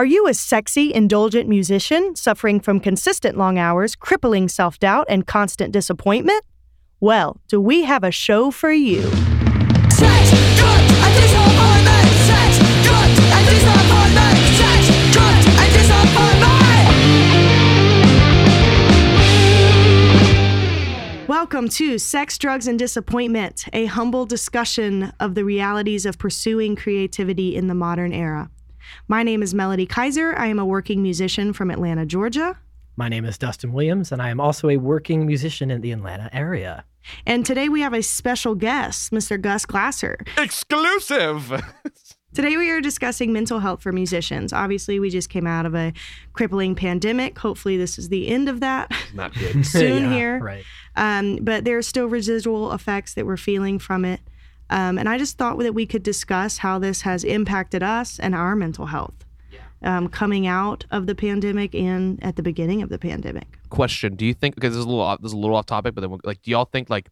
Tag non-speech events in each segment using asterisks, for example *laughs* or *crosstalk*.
Are you a sexy, indulgent musician suffering from consistent long hours, crippling self doubt, and constant disappointment? Well, do we have a show for you? Sex, good, disappointment. Sex, good, disappointment. Sex, good, disappointment. Welcome to Sex, Drugs, and Disappointment, a humble discussion of the realities of pursuing creativity in the modern era. My name is Melody Kaiser. I am a working musician from Atlanta, Georgia. My name is Dustin Williams, and I am also a working musician in the Atlanta area. And today we have a special guest, Mr. Gus Glasser. Exclusive. *laughs* Today we are discussing mental health for musicians. Obviously, we just came out of a crippling pandemic. Hopefully, this is the end of that Not *laughs* good. soon Yeah, here. Right. Um, but there are still residual effects that we're feeling from it. Um, and I just thought that we could discuss how this has impacted us and our mental health um, coming out of the pandemic and at the beginning of the pandemic. Question: Do you think because this is a little off, this is a little off topic, but then like, do y'all think like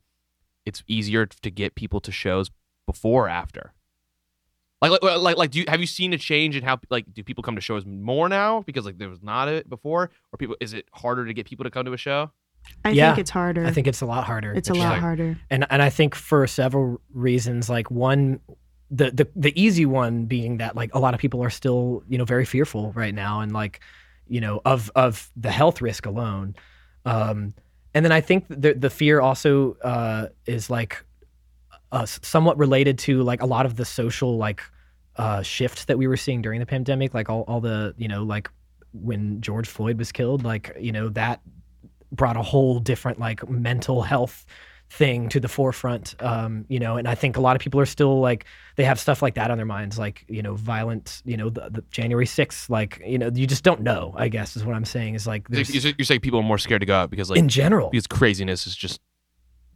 it's easier to get people to shows before or after? Like, like, like, like, do you have you seen a change in how like do people come to shows more now because like there was not it before, or people is it harder to get people to come to a show? I Yeah, think it's harder. I think it's a lot harder. it's a lot harder. and and I think for several reasons. Like one, the the the easy one being that like a lot of people are still you know very fearful right now, and like you know of of the health risk alone. Um, and then I think the the fear also uh, is like uh, somewhat related to like a lot of the social like uh, shifts that we were seeing during the pandemic, like all all the you know like when George Floyd was killed, like you know that brought a whole different like mental health thing to the forefront um you know and i think a lot of people are still like they have stuff like that on their minds like you know violent you know the, the january 6th like you know you just don't know i guess is what i'm saying is like You're, there's, you're saying people are more scared to go out because like in general because craziness is just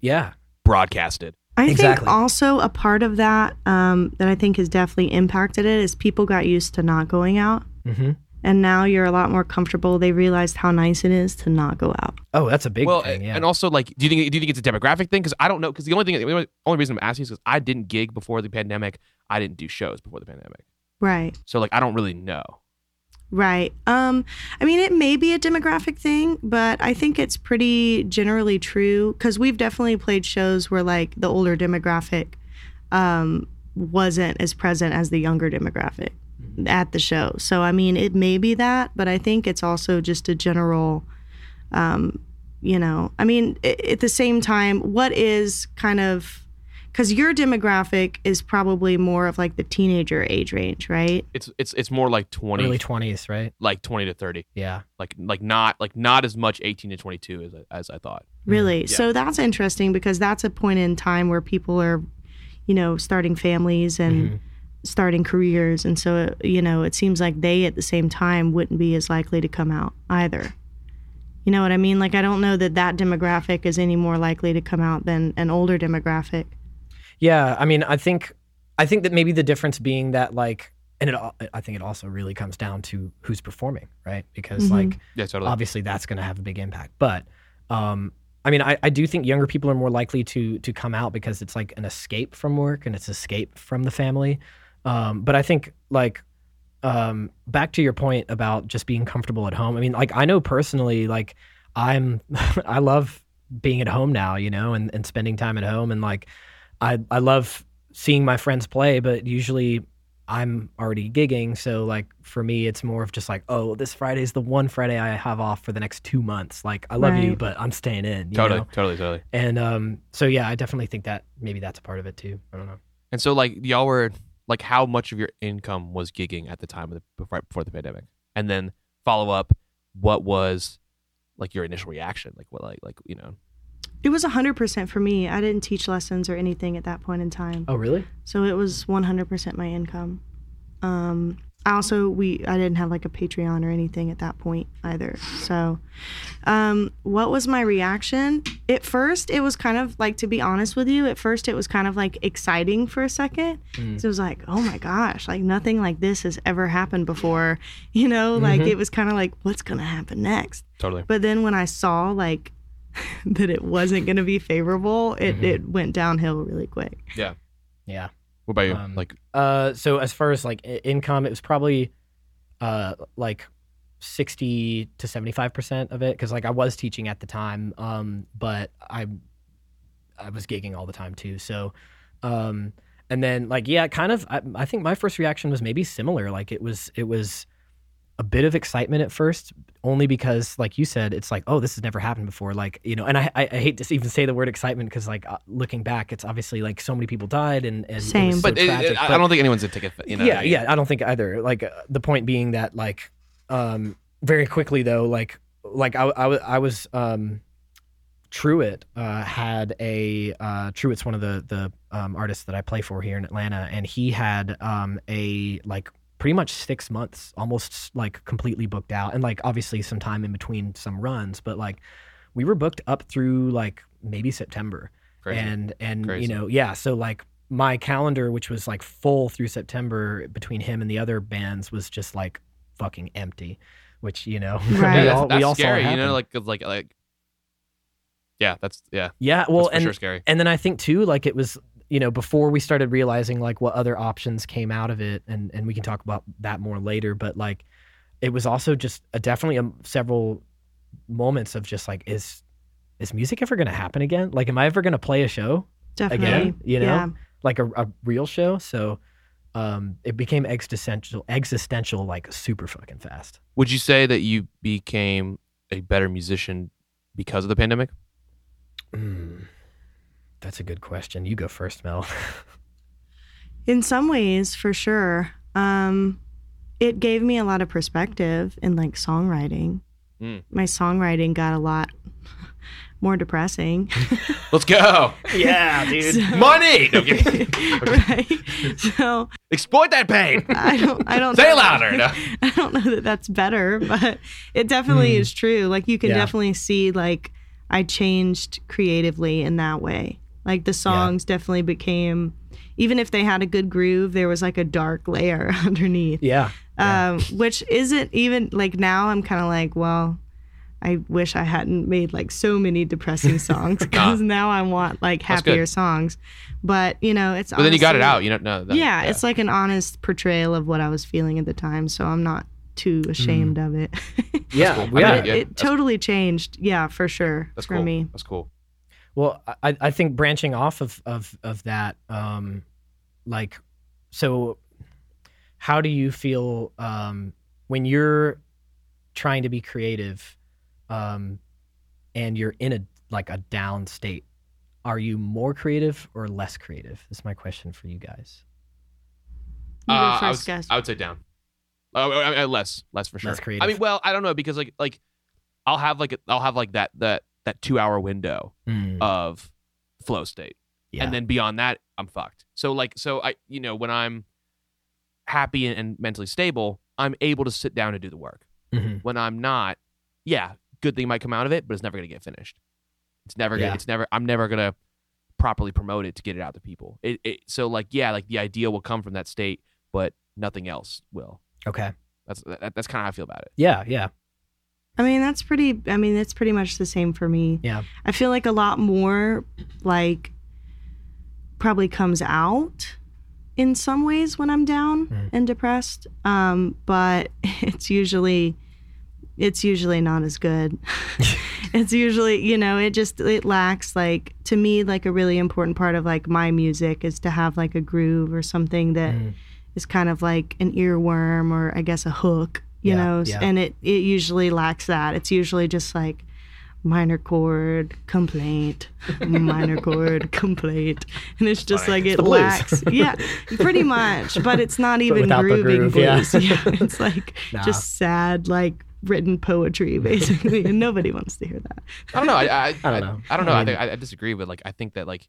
yeah broadcasted. I Exactly. think also a part of that um, that I think has definitely impacted it is people got used to not going out. hmm And now you're a lot more comfortable. They realized how nice it is to not go out. oh that's a big well, thing yeah and also like, do you think do you think it's a demographic thing? Because I don't know. Because the only thing, the only reason I'm asking is because I didn't gig before the pandemic. I didn't do shows before the pandemic, Right. so like I don't really know. Right. Um, I mean, it may be a demographic thing, but I think it's pretty generally true because we've definitely played shows where like the older demographic um, wasn't as present as the younger demographic at the show. So I mean, it may be that, but I think it's also just a general, um, you know, I mean, i- at the same time, what is kind of because your demographic is probably more of like the teenager age range, right? It's it's it's more like twenty, early 20s right like twenty to thirty, yeah like like not like not as much eighteen to twenty two as I- as I thought. Really? Yeah. So that's interesting because that's a point in time where people are, you know, starting families and Mhm. Starting careers. And so, you know, it seems like they at the same time wouldn't be as likely to come out either. You know what I mean? Like, I don't know that that demographic is any more likely to come out than an older demographic. Yeah, I mean, I think, I think that maybe the difference being that like, and it, al- I think it also really comes down to who's performing, right? Because Mhm. like, Yeah, totally. obviously that's going to have a big impact. But, um, I mean, I, I do think younger people are more likely to to come out because it's like an escape from work and it's escape from the family. Um, but I think like, um, back to your point about just being comfortable at home. I mean, like I know personally, like I'm, *laughs* I love being at home now, you know, and, and spending time at home and like I I love seeing my friends play, but usually I'm already gigging, so like for me it's more of just like, oh, this Friday is the one Friday I have off for the next 2 months. Like I love you, but I'm staying in, you totally, know? totally, totally. And um so yeah, I definitely think that maybe that's a part of it too. I don't know. And so like y'all were like how much of your income was gigging at the time of the before, before the pandemic, and then follow up, what was like your initial reaction? Like what like like you know It was 100% for me. I didn't teach lessons or anything at that point in time. Oh, really? So it was 100% my income. Um, I also we I didn't have like a Patreon or anything at that point either. So, um, what was my reaction? At first, it was kind of like to be honest with you. At first, it was kind of like exciting for a second. Mm. So it was like, oh my gosh, like nothing like this has ever happened before. *laughs* You know, like Mhm. it was kind of like, what's gonna happen next? totally. But then when I saw like *laughs* that it wasn't gonna be favorable, it Mhm. it went downhill really quick. Yeah. Yeah. What about you? Um, like Uh, so as far as like income, it was probably uh, like sixty to seventy five percent of it because like I was teaching at the time, um, but I I was gigging all the time too. So, um, and then like yeah, kind of. I, I think my first reaction was maybe similar. Like it was it was a bit of excitement at first, only because like you said, it's like oh this has never happened before. Like you know, and I I, I hate to even say the word excitement because like uh, looking back, it's obviously like so many people died and and it was Same. so but it- it- I but- I don't think anyone's a ticket. You know, what yeah, I mean? yeah. I don't think either. Like uh, the point being that like um very quickly though, like like I I, I was um Truitt uh, had a uh, Truitt's one of the the um, artists that I play for here in Atlanta, and he had um, a like pretty much six months, almost like completely booked out, and like obviously some time in between some runs, but like we were booked up through like maybe September Crazy. and and Crazy. you know yeah so like my calendar which was like full through september between him and the other bands was just like fucking empty which you know *laughs* Right. we Yeah, all, that's, that's we all saw scary. You know, like like like. Yeah, that's yeah. yeah well that's for and sure scary. and then i think too like it was you know before we started realizing like what other options came out of it and and we can talk about that more later but like it was also just a, definitely a, several moments of just like is is music ever going to happen again like am i ever going to play a show Definitely. again you know Yeah. like a, a real show so um it became existential existential like super fucking fast Would you say that you became a better musician because of the pandemic? Mm, that's a good question you go first mel *laughs* In some ways, for sure. Um, it gave me a lot of perspective in like songwriting. Mm. My songwriting got a lot *laughs* more depressing. *laughs* Let's go. yeah dude So- Money. No, I'm right. So Exploit that pain. I don't. I don't. Say know- louder. No. I don't know that that's better, but it definitely Hmm. is true. Like you can Yeah. definitely see like I changed creatively in that way. Like the songs definitely became even if they had a good groove, there was like a dark layer *laughs* underneath. yeah Yeah. Um which isn't even like now I'm kind of like, well, I wish I hadn't made like so many depressing *laughs* songs because now I want like happier songs. But, you know, it's But then you got it out. You know. No, that- yeah, it's like an honest portrayal of what I was feeling at the time, so I'm not too ashamed of it. *laughs* yeah cool. Yeah mean, yeah, it that's- totally changed. Yeah, for sure. That's for cool. me. That's cool. Well, I, I think branching off of of of that, um, like, so, how do you feel um, when you're trying to be creative, um, and you're in a like a down state? Are you more creative or less creative? This is my question for you guys. You Uh, I, first, would, guys. I would say down. Oh, I- I- less, less for sure. Less creative. I mean, well, I don't know because like like I'll have like I'll have like that that that two hour window of flow state, yeah. and then beyond that, I'm fucked. So like so I you know when I'm happy and, mentally stable, I'm able to sit down and do the work. Mhm. When I'm not, yeah, good thing might come out of it, but it's never gonna get finished. It's never gonna. Yeah. It's never. I'm never gonna properly promote it to get it out to people. It, it so like yeah, like the idea will come from that state, but nothing else will. Okay. That's that, that's kind of how I feel about it. Yeah. Yeah. I mean, that's pretty. I mean, it's pretty much the same for me. Yeah. I feel like a lot more, like, probably comes out in some ways when I'm down Mhm. and depressed. Um, but *laughs* it's usually, it's usually not as good. *laughs* it's usually, you know, it just it lacks like to me like a really important part of like my music is to have like a groove or something that is Mhm. kind of like an earworm or I guess a hook, you Yeah, know, yeah. and it it usually lacks that. It's usually just like minor chord complaint, minor chord *laughs* complaint, and it's just funny. like It's it the blues. lacks. Yeah, *laughs* pretty much, but it's not even without grooving groove, yeah. blues. *laughs* Yeah. it's like Nah. just sad like written poetry basically, and nobody wants to hear that. I don't know. I I, I don't know. I, don't know. I I, mean- I, I disagree, but like I think that like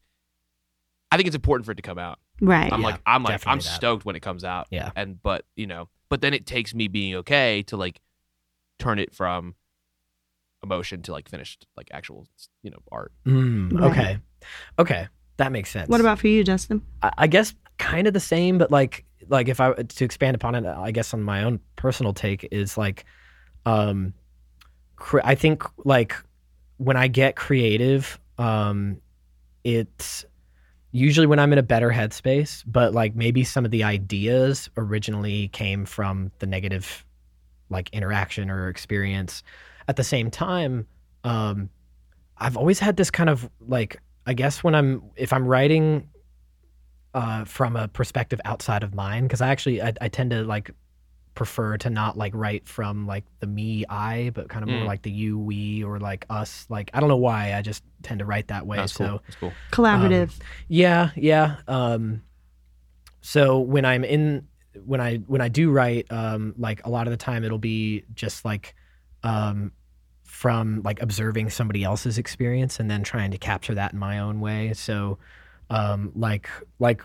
I think it's important for it to come out. Right. I'm Yeah, like I'm like I'm that. stoked when it comes out. Yeah. And but you know, but then it takes me being okay to like turn it from emotion to like finished like actual you know art. Mm, Right. okay. Okay. That makes sense. what about for you, Dustin? I, I guess kind of the same, but like like if I to expand upon it, I guess on my own personal take is like, um, cre- I think like when I get creative, um, it's usually when I'm in a better headspace, but like maybe some of the ideas originally came from the negative like interaction or experience. At the same time, um, I've always had this kind of like I guess when I'm if I'm writing uh, from a perspective outside of mine, because I actually I, I tend to like prefer to not like write from like the me I, but kind of more Mm. like the you we or like us. Like I don't know why I just tend to write that way. That's so cool. That's cool. Collaborative. yeah, yeah. Um, so when I'm in, when I when I do write, um, like a lot of the time it'll be just like, um, from like observing somebody else's experience and then trying to capture that in my own way. So, um, like like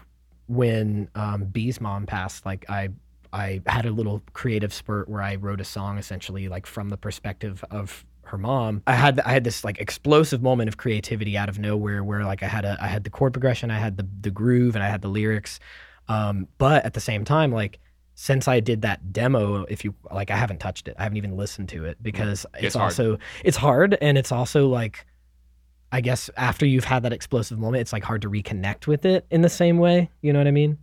when um, B's mom passed, like I I had a little creative spurt where I wrote a song essentially like from the perspective of her mom. I had I had this like explosive moment of creativity out of nowhere where like I had a I had the chord progression, I had the the groove, and I had the lyrics. Um, but at the same time, like since I did that demo, if you like, I haven't touched it. I haven't even listened to it because it's, It's hard. also it's hard and it's also like I guess after you've had that explosive moment, it's like hard to reconnect with it in the same way. You know what I mean?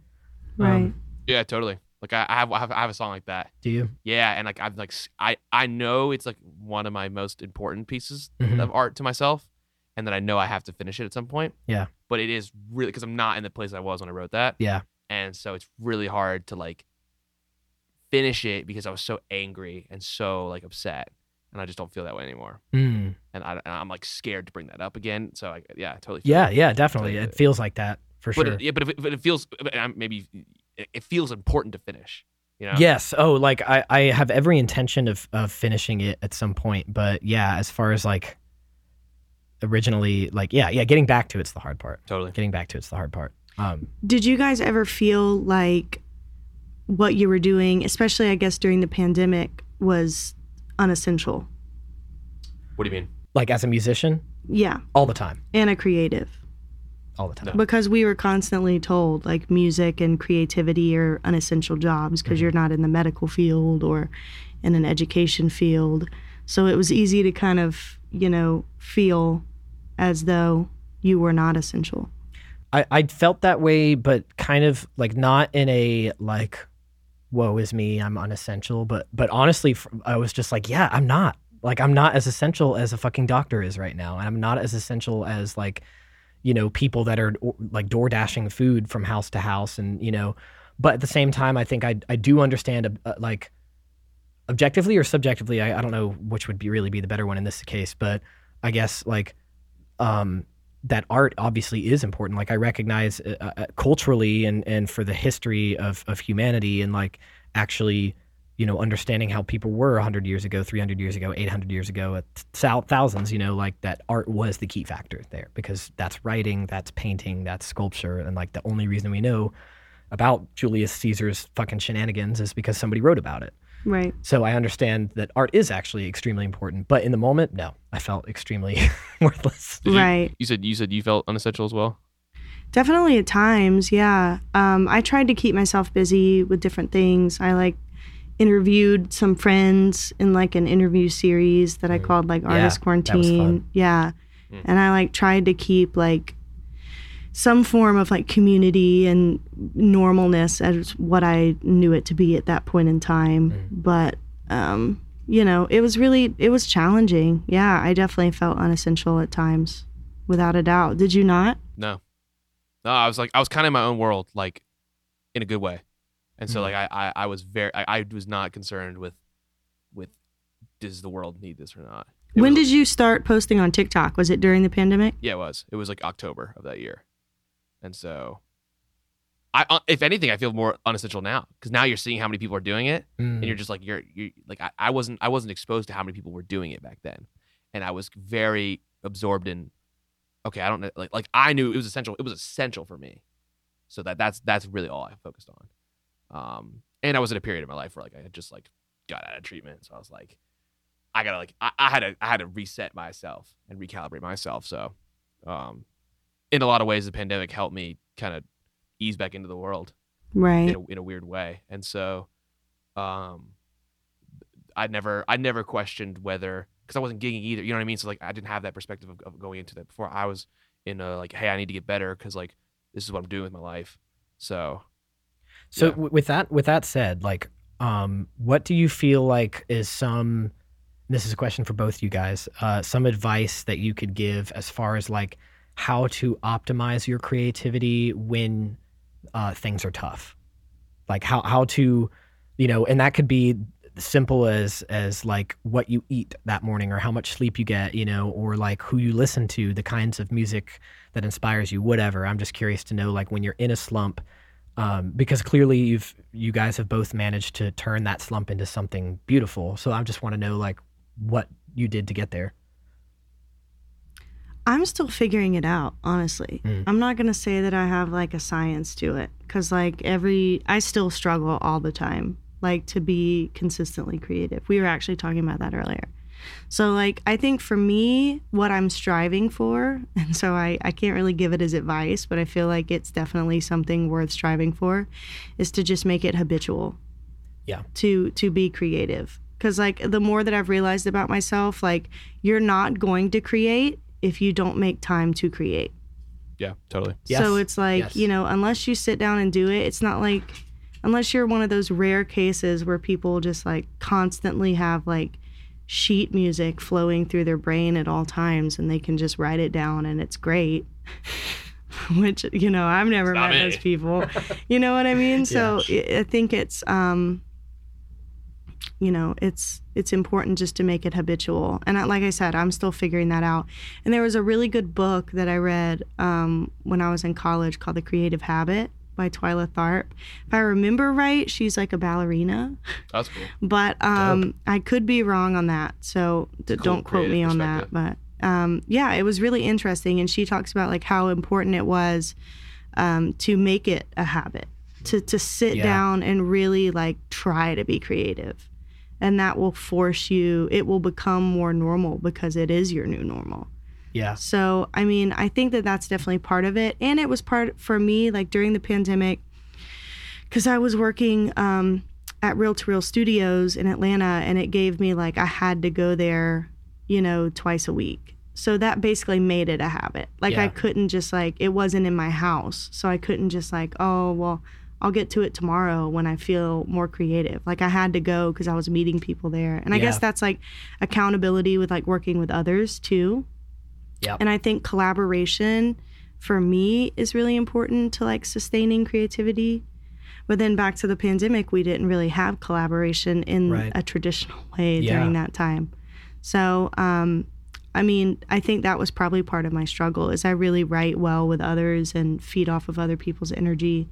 right. Um, Yeah, totally. Like I, I have, I have, I have a song like that. do you? Yeah, and like I'm like I, I know it's like one of my most important pieces Mhm. of art to myself, and that I know I have to finish it at some point. Yeah. But it is really because I'm not in the place I was when I wrote that. Yeah. And so it's really hard to like finish it because I was so angry and so like upset, and I just don't feel that way anymore. Mm. And, I, and I'm like scared to bring that up again. So I, yeah, I totally. feel Yeah, it. yeah, definitely. Totally. It feels like that for But sure. it, yeah, but if but it feels maybe it, it feels important to finish. You know. Yes. Oh, like I, I have every intention of, of finishing it at some point. But yeah, as far as like originally, like, yeah, yeah, getting back to it's the hard part. Totally. Getting back to it's the hard part. Um, Did you guys ever feel like what you were doing, especially I guess during the pandemic, was unessential? What do you mean? like as a musician, Yeah, all the time, and a creative. All the time. Because we were constantly told like music and creativity are unessential jobs because mm-hmm. you're not in the medical field or in an education field. So it was easy to kind of, you know, feel as though you were not essential. I, I felt that way, but kind of like not in a like, woe is me, I'm unessential. But but honestly, I was just like, yeah, I'm not. Like I'm not as essential as a fucking doctor is right now, and I'm not as essential as like, you know, people that are like door dashing food from house to house, and you know. But at the same time, I think I I do understand uh, like objectively or subjectively. I, I don't know which would be really be the better one in this case, but I guess like um that art obviously is important. Like I recognize uh, uh, culturally and and for the history of of humanity and like actually, you know, understanding how people were 100 years ago, 300 years ago, 800 years ago, thousands, you know, like that art was the key factor there because that's writing, that's painting, that's sculpture and like the only reason we know about Julius Caesar's fucking shenanigans is because somebody wrote about it. Right. So I understand that art is actually extremely important, but in the moment, no, I felt extremely *laughs* worthless. Did you- Right. You said you said you felt unessential as well. Definitely at times, yeah. Um, I tried to keep myself busy with different things. I like interviewed some friends in like an interview series that I called like Yeah, Artist was Quarantine. Yeah. Mm. And I like tried to keep like some form of like community and normalness as what I knew it to be at that point in time. Mm. But um, you know, it was really it was challenging. Yeah, I definitely felt unessential at times, without a doubt. Did you not? No, no. I was like I was kind of in my own world, like in a good way, and so Mhm. like I, I I was very I, I was not concerned with with does the world need this or not. It when was- did you start posting on TikTok? Was it during the pandemic? Yeah, it was. It was like October of that year, and so. I, uh, if anything, I feel more unessential now because now you're seeing how many people are doing it, Mm. and you're just like you're you like I, I wasn't I wasn't exposed to how many people were doing it back then, and I was very absorbed in. Okay, I don't know. Like like I knew it was essential. It was essential for me, so that that's that's really all I focused on. Um, and I was in a period of my life where like I had just like got out of treatment, so I was like, I gotta like I, I had to I had to reset myself and recalibrate myself. So, um, in a lot of ways, the pandemic helped me kind of ease back into the world Right. in a, in a weird way. And so, um, I never, I never questioned whether, cause I wasn't gigging either. You know what I mean? So like, I didn't have that perspective of, of going into that before. I was in a like, Hey, I need to get better. Cause like, this is what I'm doing with my life. So So Yeah. w- with that with that said, like um, what do you feel like is some? This is a question for both you guys. Uh, some advice that you could give as far as like how to optimize your creativity when uh, things are tough, like how how to, you know, and that could be simple as as like what you eat that morning or how much sleep you get you know or like who you listen to the kinds of music that inspires you whatever i'm just curious to know like when you're in a slump um, because clearly you've you guys have both managed to turn that slump into something beautiful so i just want to know like what you did to get there I'm still figuring it out, honestly. Mm. I'm not going to say that I have like a science to it cuz like every I still struggle all the time like to be consistently creative. We were actually talking about that earlier. So like I think for me what I'm striving for *laughs* and so I I can't really give it as advice, but I feel like it's definitely something worth striving for is to just make it habitual. Yeah. To to be creative. Cuz like the more that I've realized about myself, like you're not going to create if you don't make time to create. Yeah, totally. Yes. So it's like, Yes. you know, unless you sit down and do it, it's not like unless you're one of those rare cases where people just like constantly have like sheet music flowing through their brain at all times and they can just write it down and it's great. *laughs* Which, you know, I've never not met me. those people. You know what I mean? *laughs* So I I think it's um you know it's it's important just to make it habitual and I, like i said i'm still figuring that out and there was a really good book that i read um, when i was in college called the creative habit by twyla tharp. If i remember right she's like a ballerina. That's cool. but um, i could be wrong on that so d- cool don't quote me on that but um, yeah it was really interesting and she talks about like how important it was um, to make it a habit to, to sit Yeah. down and really like try to be creative. And that will force you it will become more normal because it is your new normal yeah so, I mean, I think that that's definitely part of it. And it was part for me, like during the pandemic, because I was working um, at Real to Real Studios in Atlanta, and it gave me like, I had to go there, you know, twice a week. So that basically made it a habit. Like, I couldn't just like, it wasn't in my house. So I couldn't just like, oh, well, I'll get to it tomorrow when I feel more creative. Like, I had to go because I was meeting people there. And I guess that's like accountability with like working with others too. And I think collaboration for me is really important to like sustaining creativity. But then back to the pandemic, we didn't really have collaboration in Right. a traditional way Yeah. during that time. So, um, I mean, I think that was probably part of my struggle is I really write well with others and feed off of other people's energy.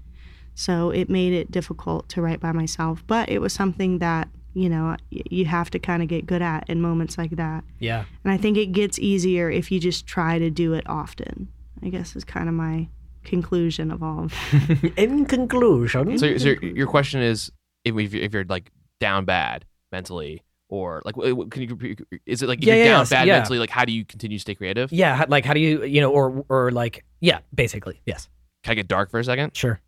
So it made it difficult to write by myself, but it was something that, you know, you have to kind of get good at in moments like that. yeah And I think it gets easier if you just try to do it often. I guess is kind of my conclusion of all of that. *laughs* in conclusion So, so your, your question is if, if you're- if you're like down bad mentally, or like, w- w- can you? Is it like if Yeah, you're yeah, down yes, bad yeah. mentally? Like, how do you continue to stay creative? yeah like how do you you know or or like yeah basically yes Can I get dark for a second? sure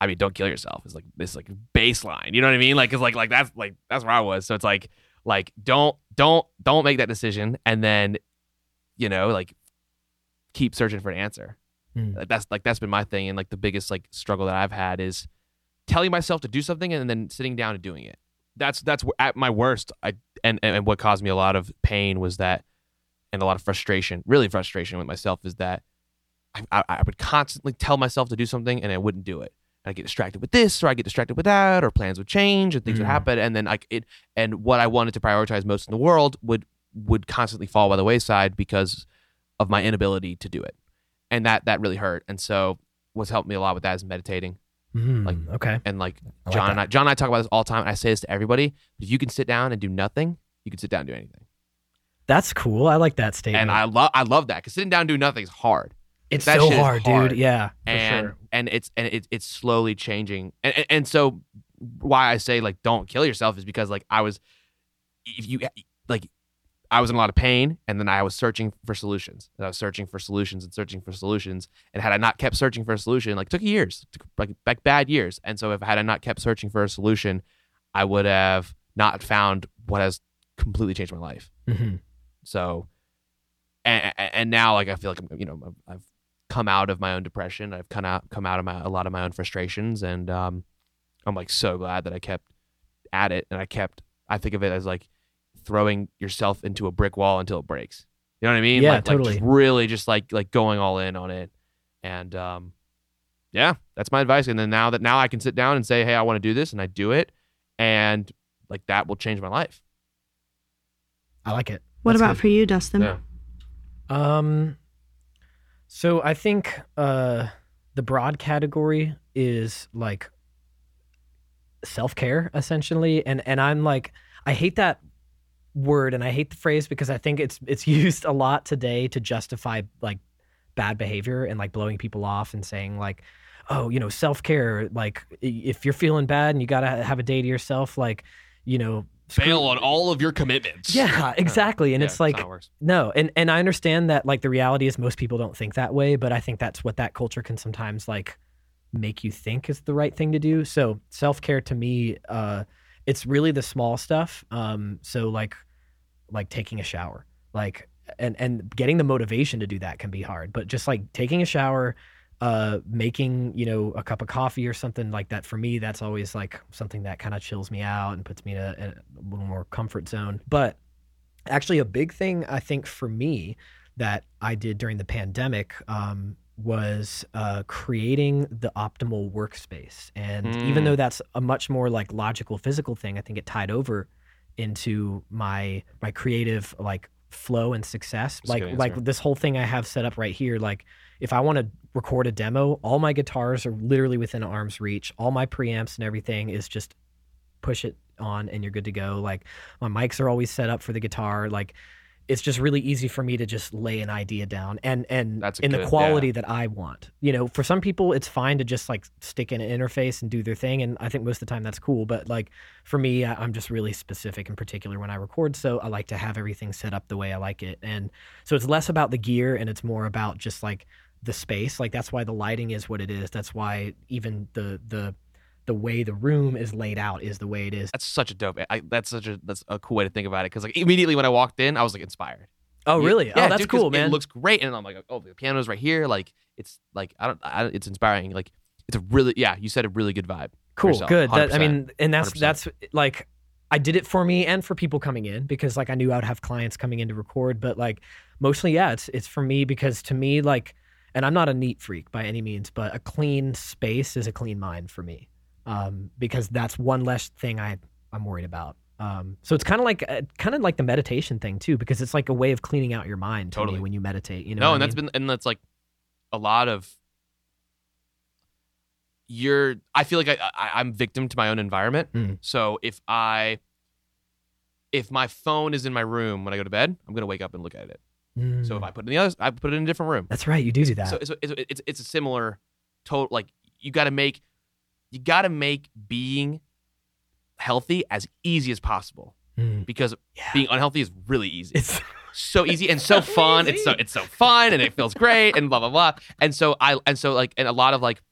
I mean, don't kill yourself. It's like this like baseline. You know what I mean? Like it's like like that's like that's where I was. So it's like like don't don't don't make that decision and then you know like keep searching for an answer. Hmm. Like, That's like that's been my thing and like the biggest like struggle that I've had is telling myself to do something and then sitting down and doing it. That's that's at my worst. I and and what caused me a lot of pain was that and a lot of frustration, really frustration with myself is that I, I, I would constantly tell myself to do something and I wouldn't do it. I get distracted with this, or I get distracted with that, or plans would change, and things would Mm. happen, and then like it, and what I wanted to prioritize most in the world would would constantly fall by the wayside because of my inability to do it, and that that really hurt. And so, what's helped me a lot with that is meditating, Mm, Like- okay and like I like John and. I, John and I talk about this all the time, and I say this to everybody: if you can sit down and do nothing, you can sit down and do anything. that's cool i like that statement And I love I love that because sitting down and doing nothing is hard. It's that so hard, hard. dude yeah for and sure. and it's and it, it's slowly changing and, and and so why i say like don't kill yourself is because like i was if you like i was in a lot of pain and then i was searching for solutions and i was searching for solutions and searching for solutions and had i not kept searching for a solution like took years took like, like bad years and so if had i not kept searching for a solution i would have not found what has completely changed my life Mhm. so, and, and now like I feel like I'm, you know I've come out of my own depression. I've come out come out of my a lot of my own frustrations, and um, I'm like so glad that I kept at it, and I kept. I think of it as like throwing yourself into a brick wall until it breaks. You know what I mean? Yeah, like, like, totally. just really just like like going all in on it, and um, yeah, that's my advice. And then now that now I can sit down and say, hey, I want to do this, and I do it, and like that will change my life. I like it. What That's about good. for you, Dustin? Yeah. Um, so I think uh, the broad category is like self care, essentially, and and I'm like, I hate that word and I hate the phrase because I think it's it's *laughs* used a lot today to justify like bad behavior and like blowing people off and saying like, oh, you know, self care. Like if you're feeling bad and you gotta have a day to yourself, like, you know, Bail on all of your commitments. Yeah, exactly. And Yeah, it's like how it works. no, and and I understand that like the reality is most people don't think that way, but I think that's what that culture can sometimes like make you think is the right thing to do. So self-care to me uh it's really the small stuff. Um so like like taking a shower. Like and and getting the motivation to do that can be hard, but just like taking a shower uh making you know a cup of coffee or something like that for me that's always like something that kind of chills me out and puts me in a, in a little more comfort zone but actually a big thing i think for me that i did during the pandemic um, was uh, creating the optimal workspace and even Mm. though that's a much more like logical physical thing i think it tied over into my my creative like flow and success That's like like answer. this whole thing i have set up right here like if i want to record a demo all my guitars are literally within arm's reach all my preamps and everything is just push it on and you're good to go like my mics are always set up for the guitar like it's just really easy for me to just lay an idea down and and That's in good- the yeah. quality that I want. You know, for some people it's fine to just like stick in an interface and do their thing and I think most of the time that's cool, but like for me I- I'm just really specific and particular when I record, so I like to have everything set up the way I like it. And so it's less about the gear and it's more about just like the space. Like that's why the lighting is what it is. That's why even the the the way the room is laid out is the way it is. That's such a dope. I, that's such a that's a cool way to think about it because like immediately when I walked in, I was like inspired. Oh, really? Yeah, oh, that's dude, cool, man. It looks great, and I'm like, oh, the piano's right here. Like it's like I don't, I, it's inspiring. Like it's a really yeah. You said a really good vibe. cool, yourself, good. That, I mean, and that's 100%. that's like I did it for me and for people coming in because like I knew I'd have clients coming in to record, but like mostly, yeah, it's it's for me because to me, like, and I'm not a neat freak by any means, but a clean space is a clean mind for me, um, because that's one less thing I I'm worried about. Um, so it's kind of like uh, kind of like the meditation thing too, because it's like a way of cleaning out your mind to Totally. me when you meditate. You know, no, and I that's mean? been and that's like a lot of you're. I feel like I, I I'm victim to my own environment. Mm. So if I if my phone is in my room when I go to bed, I'm gonna wake up and look at it. So if Mm. I put it in the other, I put it in a different room. that's right, you do do that. So, so it's, it's it's a similar total like you got to make you got to make being healthy as easy as possible Mm. because Yeah. being unhealthy is really easy. It's so *laughs* easy and so fun. It's so it's so fun and it feels great and blah blah blah. And so I and so like and a lot of like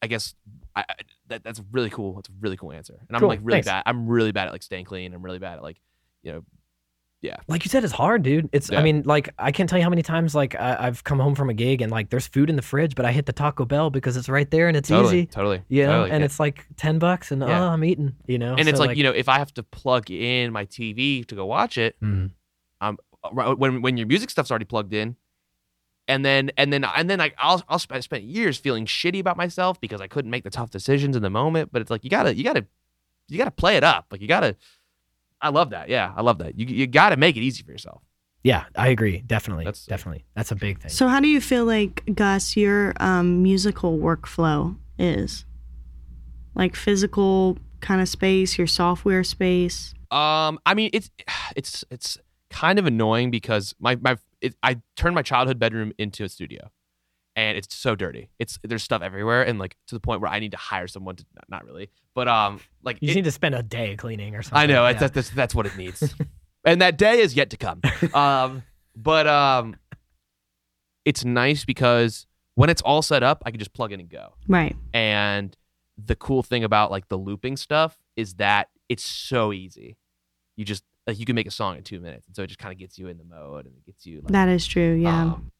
I guess I, that that's really cool. It's a really cool answer. And I'm Cool, like really thanks. bad. I'm really bad at like staying clean. I'm really bad at like you know like you said, it's hard, dude. It's I mean, like I can't tell you how many times like I, I've come home from a gig and like there's food in the fridge, but I hit the Taco Bell because it's right there and it's totally easy. totally You know, totally. and it's like ten bucks and Yeah. oh, I'm eating. You know, and it's So, like, you know if I have to plug in my TV to go watch it mm, right- when when your music stuff's already plugged in and then and then and then like I'll I'll spend, spend years feeling shitty about myself because I couldn't make the tough decisions in the moment but it's like you gotta you gotta you gotta play it up like you gotta I love that yeah I love that you you gotta make it easy for yourself yeah, I agree. Definitely, That's- definitely, that's a big thing. So, how do you feel like Gus, your um, musical workflow is? Like physical kind of space, your software space. um I mean it's it's it's kind of annoying because my my it, I turned my childhood bedroom into a studio and it's so dirty it's there's stuff everywhere and like to the point where I need to hire someone to not, not really but um like you it- just need to spend a day cleaning or something. I know Yeah. that's, that's that's what it needs, *laughs* and that day is yet to come. *laughs* Um, but um, it's nice because when it's all set up, I can just plug in and go. Right. And the cool thing about like the looping stuff is that it's so easy. You just like you can make a song in two minutes, and so it just kind of gets you in the mode and it gets you like That is true. Yeah. um,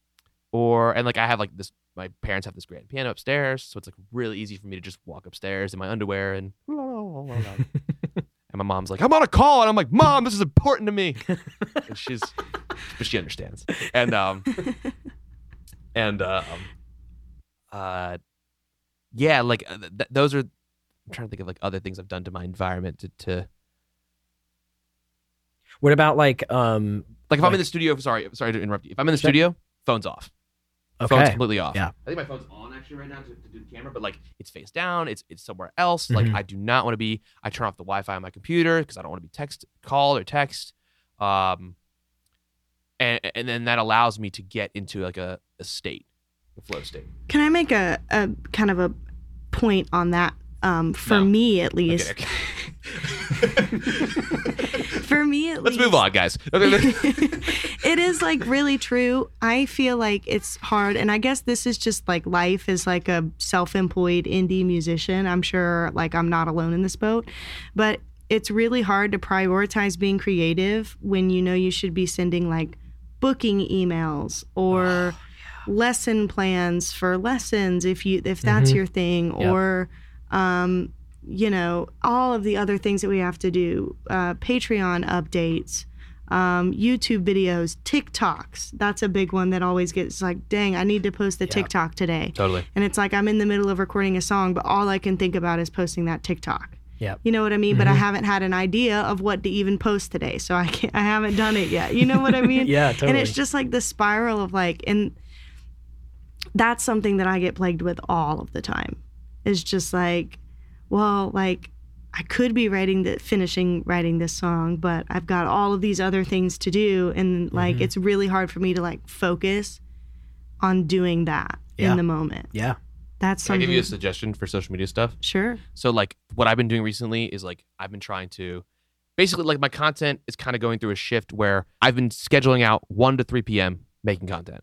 or and like I have like this. My parents have this grand piano upstairs, so it's like really easy for me to just walk upstairs in my underwear and *laughs* And my mom's like, I'm on a call. And I'm like, Mom, this is important to me. *laughs* and she's, but she understands. And, um, *laughs* and, uh, um, uh, yeah, like uh, th- those are, I'm trying to think of like other things I've done to my environment to, to What about like um like if I'm in the studio, sorry, sorry to interrupt you. If I'm in the Sure. studio, phone's off. Phone's okay. completely off. Yeah. I think my phone's on actually right now to, to do the camera, but like it's face down. It's it's somewhere else. Like Mhm. I do not want to be. I turn off the Wi-Fi on my computer because I don't want to be text called or text. Um, and and then that allows me to get into like a, a state, a flow state. Can I make a, a kind of a point on that? Um, for No. me, at least. Okay, *laughs* For me, at Let's least. move on, guys. *laughs* it is like really true. I feel like it's hard, and I guess this is just like life as like a self-employed indie musician. I'm sure like I'm not alone in this boat, but it's really hard to prioritize being creative when you know you should be sending like booking emails or lesson plans for lessons if you if that's Mhm. your thing Yep. or um you know all of the other things that we have to do uh, patreon updates um, youtube videos tiktoks that's a big one that always gets like dang i need to post the Yeah. tiktok today totally. and it's like i'm in the middle of recording a song but all i can think about is posting that tiktok Yep. you know what i mean but i Mhm. haven't had an idea of what to even post today so i can't i haven't done it yet you know what i *laughs* mean Yeah, totally. and it's just like the spiral of like and that's something that i get plagued with all of the time is just like well like i could be writing the finishing writing this song but i've got all of these other things to do and like Mhm. it's really hard for me to like focus on doing that Yeah. in the moment yeah. that's Can I something give you a suggestion for social media stuff? sure So like what I've been doing recently is like I've been trying to basically like my content is kind of going through a shift where I've been scheduling out 1 to 3 p.m. making content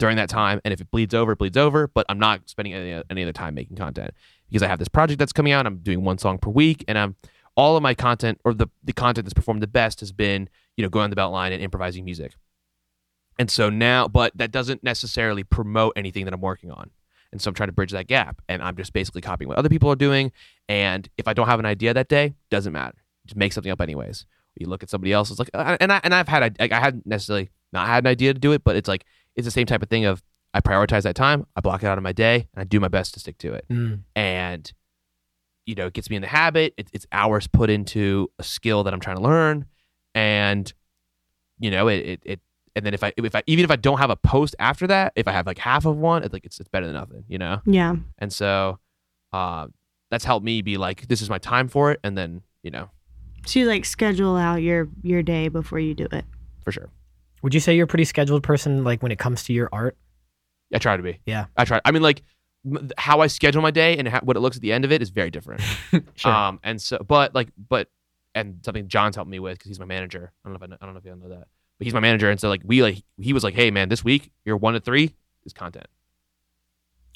during that time and if it bleeds over it bleeds over but I'm not spending any, any other time making content because I have this project that's coming out I'm doing one song per week and I'm all of my content or the the content that's performed the best has been you know going on the BeltLine and improvising music and so now but that doesn't necessarily promote anything that I'm working on and so I'm trying to bridge that gap and I'm just basically copying what other people are doing and if I don't have an idea that day, doesn't matter. Just make something up anyways. You look at somebody else, it's like, and I and I've had like I hadn't necessarily not had an idea to do it, but it's like it's the same type of thing of I prioritize that time, I block it out of my day, and I do my best to stick to it. Mm. And you know, it gets me in the habit. It, it's hours put into a skill that I'm trying to learn, and you know, it it. it and then if I if I even if I don't have a post after that, if I have like half of one, it's like it's it's better than nothing, you know. yeah And so uh, that's helped me be like, this is my time for it. And then, you know, so you like schedule out your your day before you do it for sure. Would you say you're a pretty scheduled person like when it comes to your art? I try to be. Yeah. I try. I mean, like, m- how I schedule my day and how, what it looks at the end of it is very different. *laughs* Sure. Um, and so, but like, but, and something John's helped me with because he's my manager. I don't know if I, know, I don't know if you all know that, but he's my manager. And so, like, we like, he was like, hey, man, this week, your one to three is content.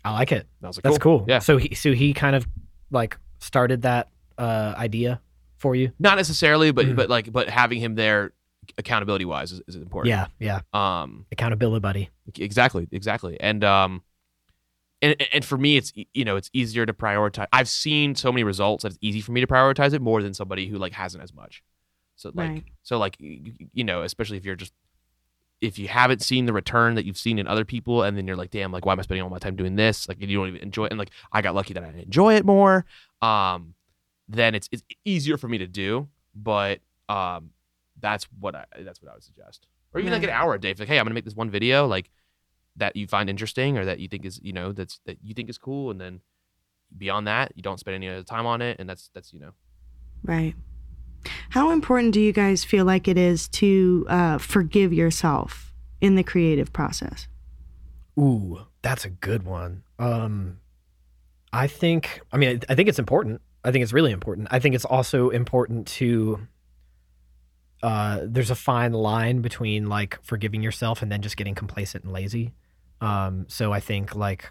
I like it. I was like, That's cool. Yeah. So he so he kind of like started that uh idea for you. Not necessarily, but, Mhm. but like, but having him there accountability wise is, is important. Yeah, yeah. Um, Accountability buddy. exactly exactly and um and and for me it's you know it's easier to prioritize i've seen so many results that it's easy for me to prioritize it more than somebody who like hasn't as much so like Right. so like y- y- you know especially if you're just if you haven't seen the return that you've seen in other people and then you're like damn like why am i spending all my time doing this like you don't even enjoy it and like i got lucky that i enjoy it more um then it's it's easier for me to do but um that's what i that's what i would suggest or even like an hour a day if like hey i'm gonna make this one video like that you find interesting or that you think is you know that's that you think is cool and then beyond that you don't spend any other time on it and that's that's you know Right. How important do you guys feel like it is to uh, forgive yourself in the creative process? Ooh, that's a good one. Um I think I mean I, I think it's important. I think it's really important. I think it's also important to uh there's a fine line between like forgiving yourself and then just getting complacent and lazy. Um so I think like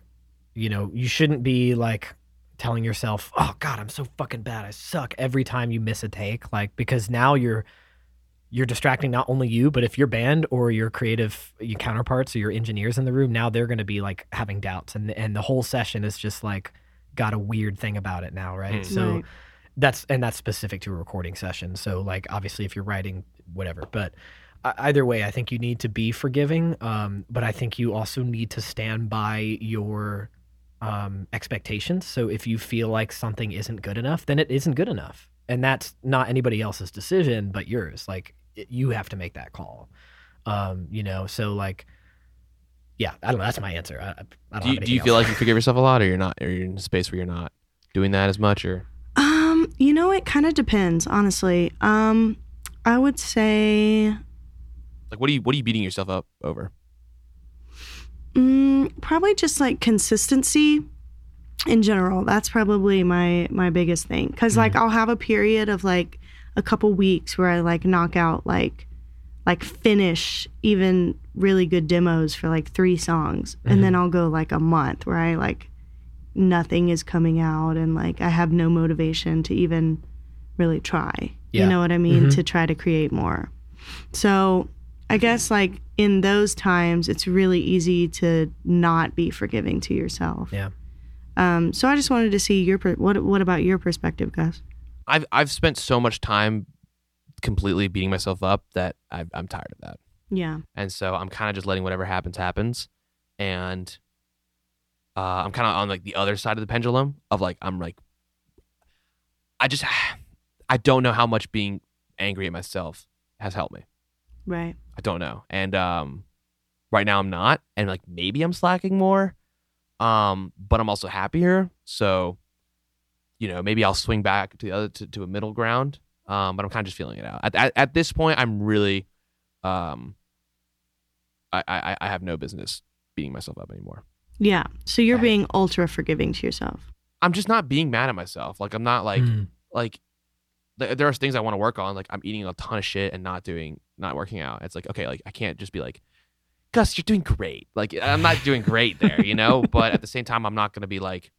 you know, you shouldn't be like telling yourself, "Oh god, I'm so fucking bad. I suck every time you miss a take." Like because now you're you're distracting not only you, but if your band or your creative your counterparts or your engineers in the room, now they're going to be like having doubts, and and the whole session is just like got a weird thing about it now, right? Mm. So, Right. That's and that's specific to a recording session. So like obviously if you're writing whatever, but uh, either way, I think you need to be forgiving. Um, but I think you also need to stand by your um, expectations. So if you feel like something isn't good enough, then it isn't good enough, and that's not anybody else's decision but yours. Like it- you have to make that call. Um, you know, so like. Yeah, I don't know. That's my answer. I, I don't Do you, do you feel like you forgive yourself a lot, or you're not? Or you're in a space where you're not doing that as much, or Um, you know, it kind of depends, honestly. Um, I would say like what are you what are you beating yourself up over? mm, probably just like consistency in general. That's probably my my biggest thing because like I'll have a period of like a couple weeks where I like knock out like like finish even really good demos for like three songs, and then I'll go like a month where I like nothing is coming out and like I have no motivation to even really try. Yeah. You know what I mean? Mhm. To try to create more. So I guess like in those times, it's really easy to not be forgiving to yourself. Yeah. Um, so I just wanted to see your per- what what about your perspective, Gus? I've I've spent so much time completely beating myself up that I, I'm tired of that, Yeah. and so I'm kind of just letting whatever happens happens, and uh, I'm kind of on like the other side of the pendulum of like I'm like I just *sighs* I don't know how much being angry at myself has helped me. Right. I don't know. And um right now I'm not and like maybe I'm slacking more. Um but I'm also happier. So you know, maybe I'll swing back to the other to, to a middle ground. Um but I'm kind of just feeling it out. At, at, at this point I'm really um I, I I have no business beating myself up anymore. Yeah. So you're Right. being ultra forgiving to yourself. I'm just not being mad at myself. Like I'm not like Mm. like th- there are things I want to work on. Like I'm eating a ton of shit and not doing, not working out. It's like okay, like I can't just be like, Gus, you're doing great. Like I'm not doing great there, you know. *laughs* but at the same time, I'm not gonna be like,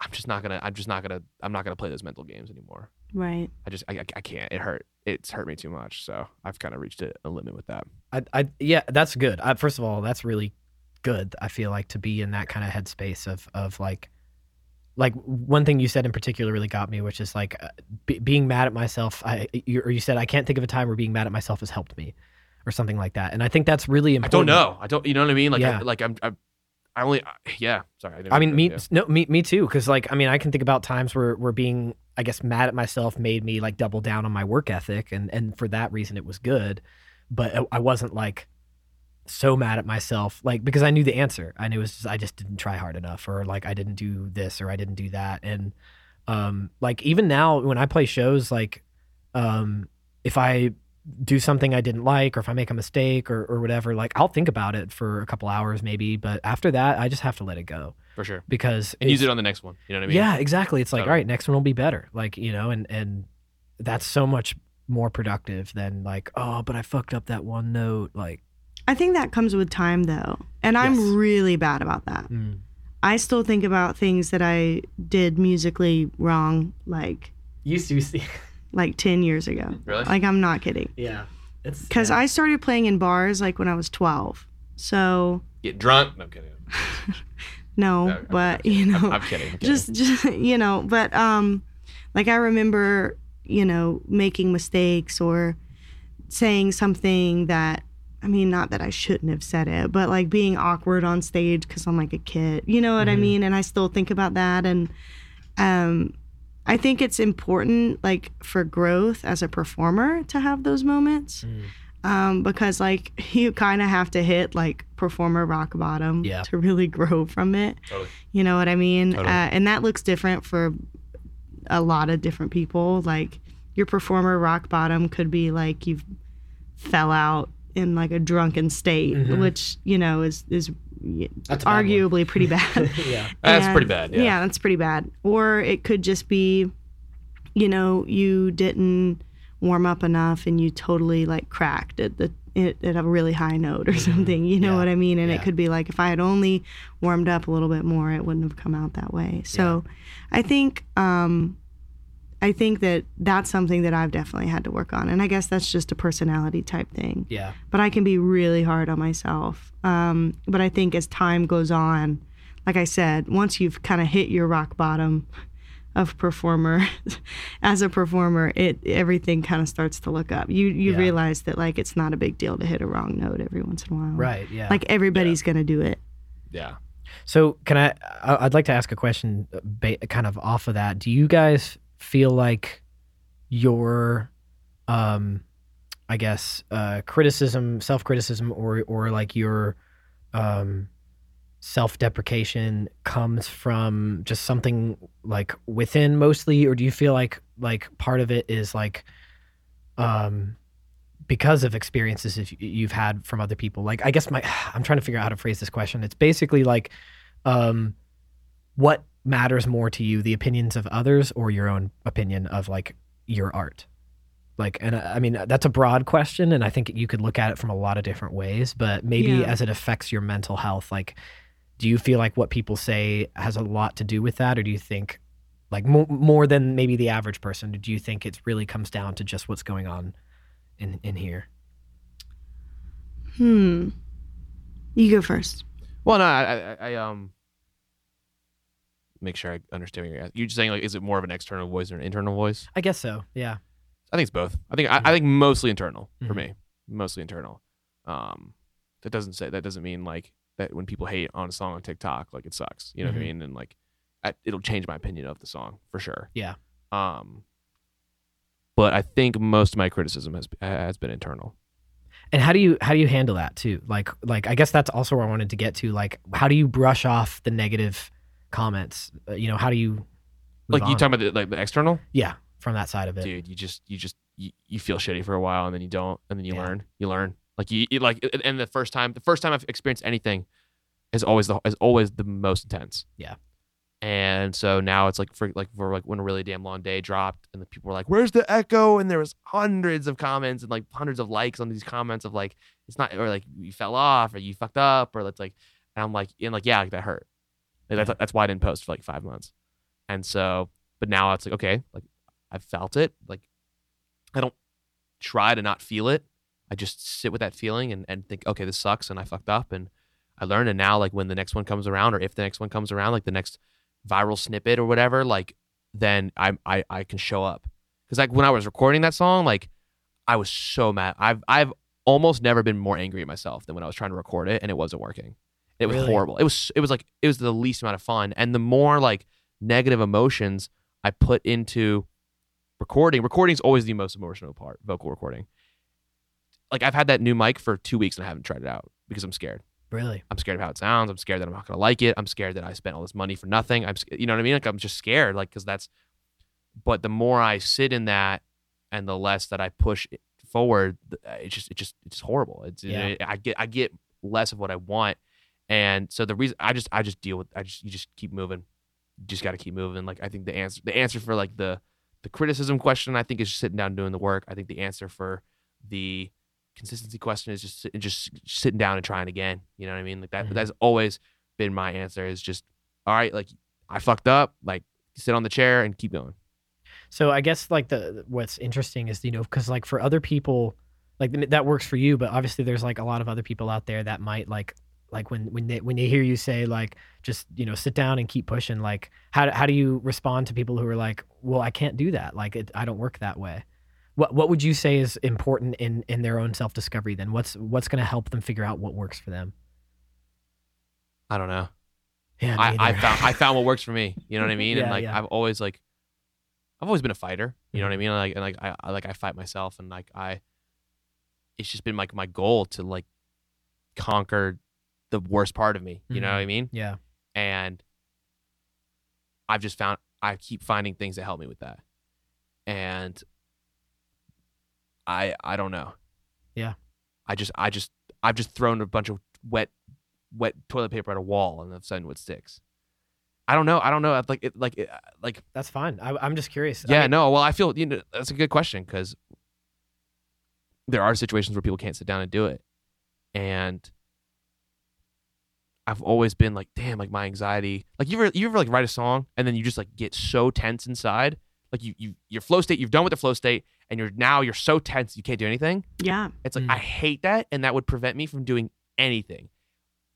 I'm just not gonna, I'm just not gonna, I'm not gonna play those mental games anymore. Right. I just, I, I, I can't. It hurt. It's hurt me too much. So I've kind of reached a, a limit with that. I, I yeah, that's good. I, first of all, that's really good. I feel like to be in that kind of headspace of of like, like one thing you said in particular really got me, which is like uh, be, being mad at myself. I you, or you said I can't think of a time where being mad at myself has helped me, or something like that. And I think that's really important. I don't know. I don't. You know what I mean? Like, Yeah. I, like I'm, I'm, I only, yeah. Sorry. didn't I mean, me yeah. no, me me too. Because like, I mean, I can think about times where where being, I guess, mad at myself made me like double down on my work ethic, and and for that reason, it was good. But I- I wasn't like so mad at myself, like because I knew the answer. I knew it was just, I just didn't try hard enough, or like I didn't do this, or I didn't do that, and um, like even now when I play shows, like um, if I do something I didn't like, or if I make a mistake, or or whatever, like I'll think about it for a couple hours maybe, but after that, I just have to let it go for sure. because And use it on the next one. You know what I mean? yeah, exactly. It's like, Totally. all right, next one will be better. Like, you know, and and that's so much more productive than like, oh, but I fucked up that one note. Like, I think that comes with time though. And I'm really bad about that. mm, I still think about things that I did musically wrong like used to see. *laughs* like 10 years ago. Really? Like I'm not kidding. yeah, it's Cuz I started playing in bars like when I was 12. So, Get drunk. No I'm kidding. *laughs* no, No, but you know, I'm, I'm kidding. I'm kidding. just just *laughs* you know but um like i remember you know making mistakes or saying something that i mean not that i shouldn't have said it but like being awkward on stage because i'm like a kid you know what i Mhm. mean and i still think about that and um i think it's important like for growth as a performer to have those moments Mm. um, because like *laughs* you kind of have to hit like performer rock bottom Yeah. to really grow from it. Totally. You know what I mean? Totally. Uh, and that looks different for a lot of different people. Like your performer rock bottom could be like you've fell out in like a drunken state, Mhm. which you know is is That's a bad one. arguably pretty bad. *laughs* yeah, *laughs* That's pretty bad. Yeah. that's pretty bad. Or it could just be, you know, you didn't warm up enough and you totally like cracked at the at, at a really high note or something. You know Mm-hmm. Yeah. what I mean? And Yeah. it could be like if I had only warmed up a little bit more, it wouldn't have come out that way. So, I think um, I think that that's something that I've definitely had to work on, and I guess that's just a personality type thing yeah, but I can be really hard on myself. Um, but I think as time goes on, like I said, once you've kind of hit your rock bottom, of performer *laughs* as a performer it everything kind of starts to look up you you Yeah. realize that like it's not a big deal to hit a wrong note every once in a while Right. Yeah. like everybody's gonna do it Yeah. So, can I? I- I'd like to ask a question, uh, kind of off of that. Do you guys feel like your, um, I guess, uh, criticism, self criticism, or or like your, um, self deprecation comes from just something like within mostly, or do you feel like like part of it is like, um, because of experiences you've had from other people? Like i guess my *sighs* i'm trying to figure out how to phrase this question. It's basically like um what matters more to you the opinions of others or your own opinion of like your art? Like and i I mean that's a broad question and i think you could look at it from a lot of different ways but maybe Yeah. as it affects your mental health like do you feel like what people say has a lot to do with that or do you think like mo- more than maybe the average person do you think it really comes down to just what's going on in in here? Hmm. You go first. Well, no, I, I, I um make sure I understand what you're asking. You're just saying like, is it more of an external voice or an internal voice? i guess so yeah I think it's both. I think I, I think mostly internal for Mhm. me, mostly internal. Um, that doesn't say that doesn't mean like that when people hate on a song on TikTok, like it sucks. You know Mhm. what I mean? And like, I, it'll change my opinion of the song for sure. Yeah. Um, but I think most of my criticism has has been internal. and how do you how do you handle that too like like i guess that's also where i wanted to get to like how do you brush off the negative comments Uh, you know how do you Like you talking about the, like the external, yeah from that side of it dude. You just you just you, you feel shitty for a while and then you don't, and then you Yeah. learn. You learn. Like you, you like, and the first time, the first time I've experienced anything is always the is always the most intense. Yeah. And so now it's like for like for like when a really damn long day dropped, and the people were like, "Where's the echo?" And there was hundreds of comments and like hundreds of likes on these comments of like it's not or like you fell off or you fucked up or it's like, and I'm like, and like yeah, like that hurt. That's that's why I didn't post for like five months. And so, but now it's like okay, like I felt it. Like I don't try to not feel it. I just sit with that feeling and, and think, okay, this sucks and I fucked up and I learned. And now, like when the next one comes around, or if the next one comes around, like the next viral snippet or whatever, like then I I, I can show up. Because like when I was recording that song, like I was so mad. I've I've almost never been more angry at myself than when I was trying to record it and it wasn't working. It was Really? horrible. It was it was like it was the least amount of fun. And the more like negative emotions I put into recording, recording is always the most emotional part, vocal recording. Like I've had that new mic for two weeks and I haven't tried it out because I'm scared. really I'm scared of how it sounds. I'm scared that I'm not gonna like it. I'm scared that I spent all this money for nothing. I'm, you know what I mean? Like I'm just scared, like because that's. But the more I sit in that, and the less that I push it forward, it's just, it just, it's horrible. It's, Yeah. I get, I get less of what I want, and so the reason I just, I just deal with, I just, you just keep moving. You just got to keep moving. Like I think the answer, the answer for like the, the criticism question, I think is just sitting down and doing the work. I think the answer for the consistency question is just just sitting down and trying again. You know what I mean? Like that. Mhm. That's always been my answer. Is just all right. Like I fucked up. Like sit on the chair and keep going. So I guess like the what's interesting is you know because like for other people like that works for you, but obviously there's like a lot of other people out there that might like like when when they when they hear you say like just you know sit down and keep pushing like how how do you respond to people who are like well I can't do that like it, I don't work that way. What what would you say is important in in their own self discovery? Then what's what's going to help them figure out what works for them? I don't know. Yeah, I, I found I found what works for me. *laughs* You know what I mean? Yeah, and like yeah. I've always like I've always been a fighter. You know what I Mhm. mean? Like and like I, I like I fight myself and like I it's just been like my goal to like conquer the worst part of me. You know Mhm. what I mean? yeah And I've just found I keep finding things that help me with that. And I I don't know. Yeah. I just I just I've just thrown a bunch of wet wet toilet paper at a wall and all of a sudden what sticks. I don't know. I don't know. I'd Like it like it, like that's fine. I, I'm just curious. I yeah, mean, no. Well, I feel you know that's a good question because there are situations where people can't sit down and do it, and I've always been like, damn, like my anxiety. Like you ever you ever like write a song and then you just like get so tense inside, like you you your flow state. You've done with the flow state, and you're now you're so tense you can't do anything. Yeah. It's like Mm. I hate that, and that would prevent me from doing anything.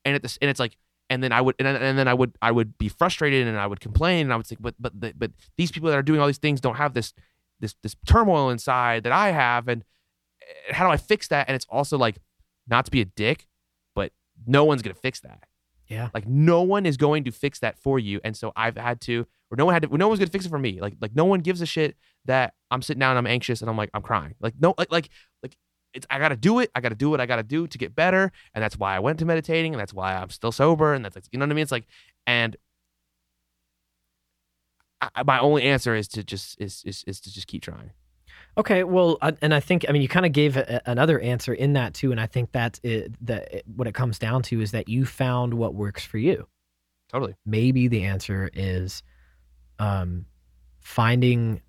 And at this, and it's like and then I would and, then- and then I would I would be frustrated and I would complain and I would say but but the, but these people that are doing all these things don't have this this this turmoil inside that I have and eh, how do I fix that and it's also like not to be a dick but no one's going to fix that Yeah. like no one is going to fix that for you and so I've had to or no one had to no one's to fix it for me like like no one gives a shit that I'm sitting down and I'm anxious and I'm like I'm crying like no like like like it's I gotta do it. I gotta do what I gotta do to get better, and that's why I went to meditating, and that's why I'm still sober, and that's like you know what I mean. It's like, and I, my only answer is to just is is, is to just keep trying. Okay, well, and I think I mean you kind of gave a, another answer in that too, and I think that it, that what it comes down to is that you found what works for you. Totally. Maybe the answer is um, finding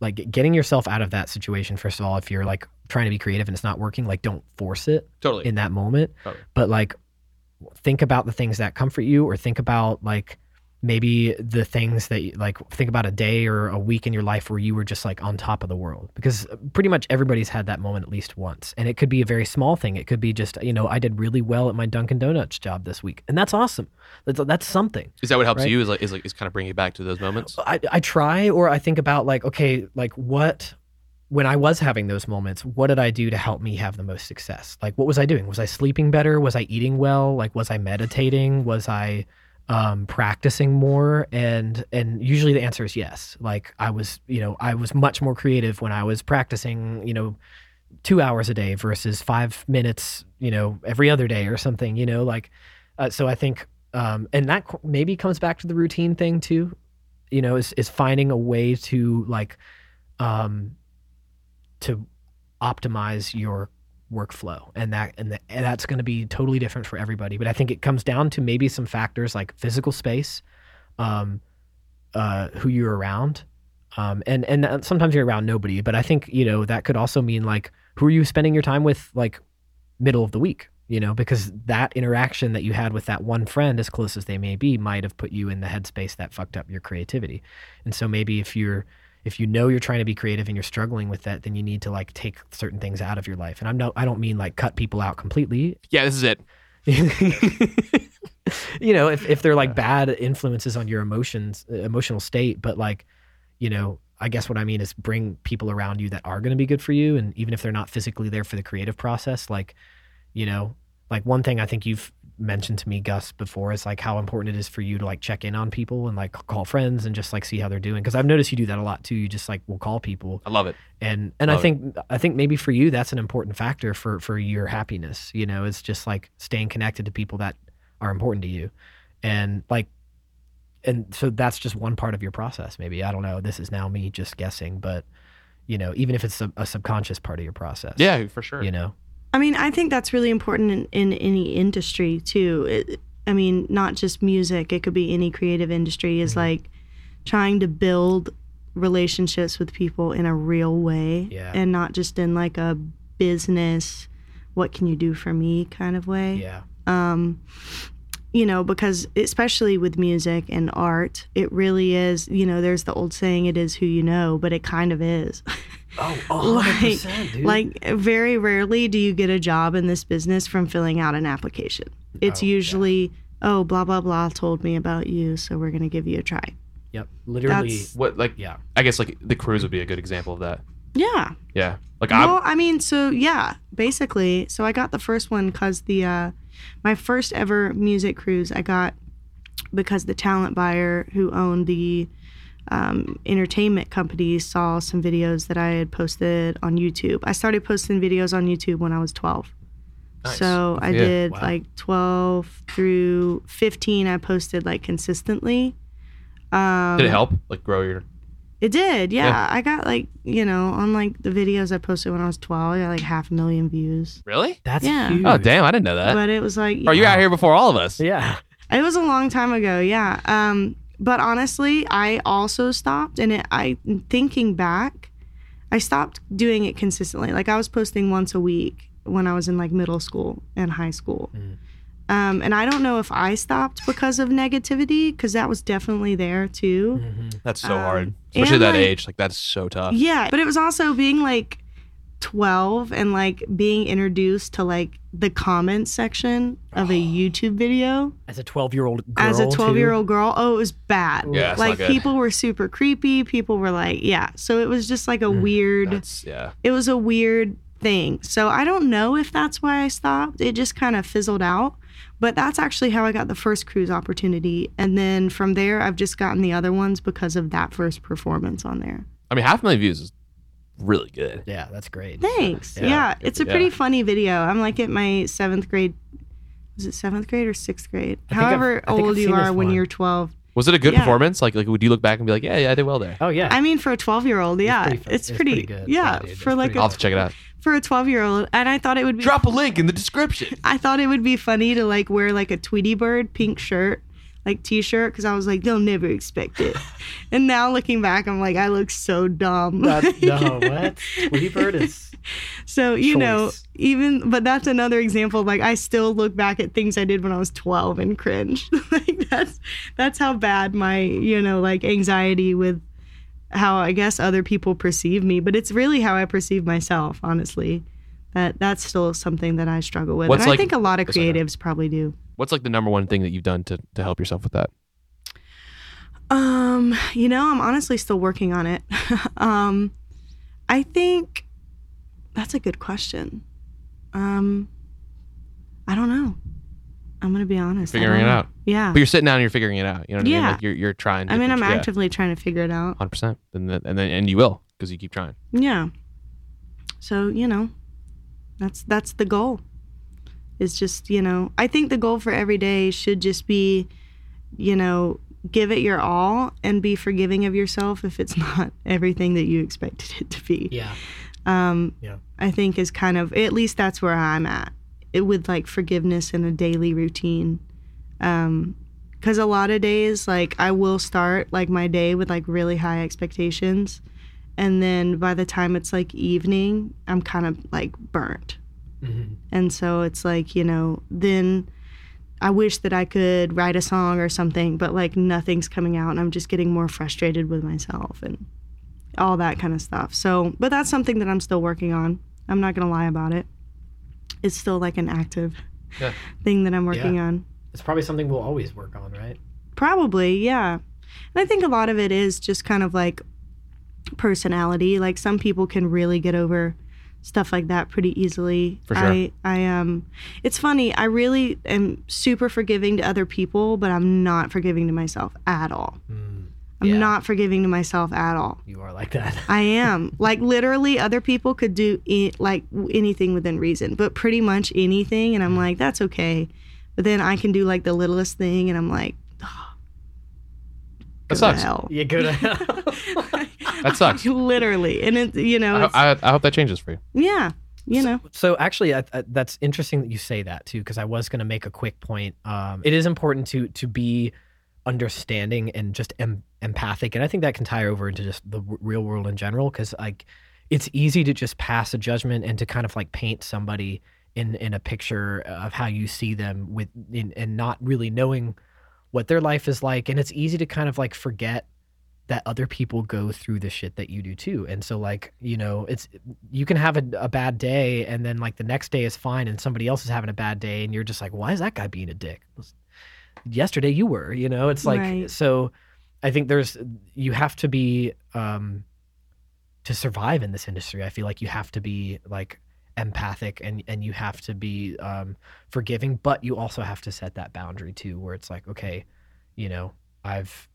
like getting yourself out of that situation. First of all, if you're like trying to be creative and it's not working, like don't force it Totally. in that moment. Totally. But like think about the things that comfort you, or think about like maybe the things that you, like think about a day or a week in your life where you were just like on top of the world because uh, pretty much everybody's had that moment at least once and it could be a very small thing it could be just you know i did really well at my dunkin donuts job this week and that's awesome that's, that's something is that what helps Right. you? Is like is like is kind of bringing you back to those moments? I, I try or I think about like, okay, like what when I was having those moments, what did I do to help me have the most success? Like what was I doing? Was I sleeping better? Was I eating well? Like was I meditating? Was I um, practicing more? And and usually the answer is yes. Like I was, you know, I was much more creative when I was practicing, you know, two hours a day versus five minutes, you know, every other day or something, you know, like uh, so I think um, and that maybe comes back to the routine thing too you know is is finding a way to like um to optimize your workflow. And that and, the, and that's going to be totally different for everybody. But i think it comes down to maybe some factors like physical space um uh who you're around. Um and and uh, sometimes you're around nobody but i think you know that could also mean like who are you spending your time with like middle of the week you know? Because that interaction that you had with that one friend as close as they may be might have put you in the headspace that fucked up your creativity. And so maybe if you're if you know you're trying to be creative and you're struggling with that then you need to like take certain things out of your life. And i'm no i don't mean like cut people out completely. Yeah, this is it. *laughs* you know if, if they're like bad influences on your emotions uh, emotional state but like you know i guess what i mean is bring people around you that are going to be good for you. And even if they're not physically there for the creative process like you know like one thing i think you've mentioned to me gus before is like how important it is for you to like check in on people and like call friends and just like see how they're doing because i've noticed you do that a lot too you just like will call people I love it. and and I Love it. think I think maybe for you that's an important factor for for your happiness. You know, it's just like staying connected to people that are important to you, and like, and so that's just one part of your process. Maybe I don't know. This is now me just guessing, but you know, even if it's a, a subconscious part of your process. Yeah, for sure. you know. I mean, I think that's really important in, in any industry too. It, I mean, not just music, it could be any creative industry, is like trying to build relationships with people in a real way Yeah. and not just in like a business, what can you do for me kind of way. Yeah. Um, you know, because especially with music and art, it really is, you know, there's the old saying, it is who you know, but it kind of is. Oh, *laughs* Like- 100%, dude. Like, very rarely do you get a job in this business from filling out an application. It's Oh, yeah. usually, oh, blah, blah, blah told me about you, so we're going to give you a try. yep, literally. That's- What like Yeah. I guess like the cruise would be a good example of that. Yeah. Yeah. Like Well, I'm I mean, so yeah, basically. So I got the first one because the, uh, my first ever music cruise I got because the talent buyer who owned the um, entertainment company saw some videos that I had posted on YouTube. I started posting videos on YouTube when I was 12. Nice. So I Yeah. did Wow. like 12 through 15. I posted like consistently. Um, did it help? Like grow your It did, yeah. Yeah. I got like, you know, on like the videos I posted when I was 12, I got like half a million views. Really? That's Yeah. huge. Oh damn, I didn't know that. But it was like, Bro, you're out here before all of us. Yeah. *laughs* it was a long time ago, yeah. Um, but honestly, I also stopped, and it, I thinking back, I stopped doing it consistently. Like I was posting once a week when I was in like middle school and high school. Mm. Um, and I don't know if I stopped because of negativity, because that was definitely there too. Mhm. That's so Um, hard. Especially at that like- age. Like that's so tough. Yeah, but it was also being like 12 and like being introduced to like the comments section of a *sighs* YouTube video As a 12 year old girl. as a 12 year old girl, oh, it was bad. Yeah, it's like not good. people were super creepy. People were like, yeah. So it was just like a Mm, weird, That's yeah. it was a weird thing. So I don't know if that's why I stopped. It just kind of fizzled out. But that's actually how I got the first cruise opportunity. And then from there, I've just gotten the other ones because of that first performance on there. I mean, half a million views is really good. Yeah, that's great. Thanks. Yeah. Yeah, it's a Yeah. pretty funny video. I'm like at my seventh grade. Was it seventh grade or sixth grade? I think I've- However old you are when one. you're 12. Was it a good Yeah. performance? Like, like would you look back and be like, yeah, yeah, I did well there? Oh, yeah. I mean, for a 12 year old, yeah, pretty it's it's pretty, pretty good. Yeah, Yeah, dude, for like pretty a, I'll have to check it out. For a 12 year old, and I thought it would be. Drop a link in the description. I thought it would be funny to like wear like a Tweety Bird pink shirt, like t-shirt, because I was like, they'll never expect it. *laughs* and now looking back, I'm like, I look so dumb. That- *laughs* no, what? Tweety Bird is. So you know, even but that's another example. of, Like I still look back at things I did when I was 12 and cringe. *laughs* like that's that's how bad my you know like anxiety with how I guess other people perceive me, but it's really how I perceive myself. Honestly, that that's still something that I struggle with. What's and like- I think a lot of creatives probably do. What's like the number one thing that you've done to to help yourself with that? Um, you know, I'm honestly still working on it. *laughs* um, I think that's a good question. Um, I don't know. I'm gonna be honest. I Figuring it out. Yeah. But you're sitting down and you're figuring it out. You know what I mean? Yeah. Like you're you're trying. I mean, I'm different- yeah, actively trying to figure it out. 100%. And then and then and you will because you keep trying. Yeah. So you know, that's that's the goal. It's just you know, I think the goal for every day should just be, you know, give it your all and be forgiving of yourself if it's *laughs* not everything that you expected it to be. Yeah. um, Yeah. I think is kind of at least that's where I'm at it, with like forgiveness in a daily routine. Um, because a lot of days, like I will start like my day with like really high expectations, and then by the time it's like evening, I'm kind of like burnt. Mhm. And so it's like, you know, then I wish that I could write a song or something, but like nothing's coming out and I'm just getting more frustrated with myself and all that kind of stuff. So, but that's something that I'm still working on. I'm not going to lie about it. It's still like an active Yeah. thing that I'm working Yeah. on. It's probably something we'll always work on, right? Probably, yeah. And I think a lot of it is just kind of like personality. Like some people can really get over stuff like that pretty easily. For sure. I I um it's funny, I really am super forgiving to other people, but I'm not forgiving to myself at all. Mm, I'm Yeah. not forgiving to myself at all. you are like that. I am. *laughs* like literally other people could do I- like anything within reason, but pretty much anything and I'm like that's okay. But then I can do like the littlest thing and I'm like That go to sucks. hell. you go to *laughs* *laughs* That sucks. literally and it you know I, I, I hope that changes for you. yeah you know So actually, I, I, that's interesting that you say that too, because I was going to make a quick point. Um, it is important to to be understanding and just em- empathic, and I think that can tie over into just the w- real world in general, because like it's easy to just pass a judgment and to kind of like paint somebody in in a picture of how you see them with in, and not really knowing what their life is like, and it's easy to kind of like forget that other people go through the shit that you do too. And so like, you know, it's you can have a, a bad day and then like the next day is fine and somebody else is having a bad day and you're just like, why is that guy being a dick? Yesterday you were, you know, it's like Right. so I think there's you have to be um to survive in this industry. I feel like you have to be like empathic and and you have to be um forgiving, but you also have to set that boundary too where it's like, okay, you know, I've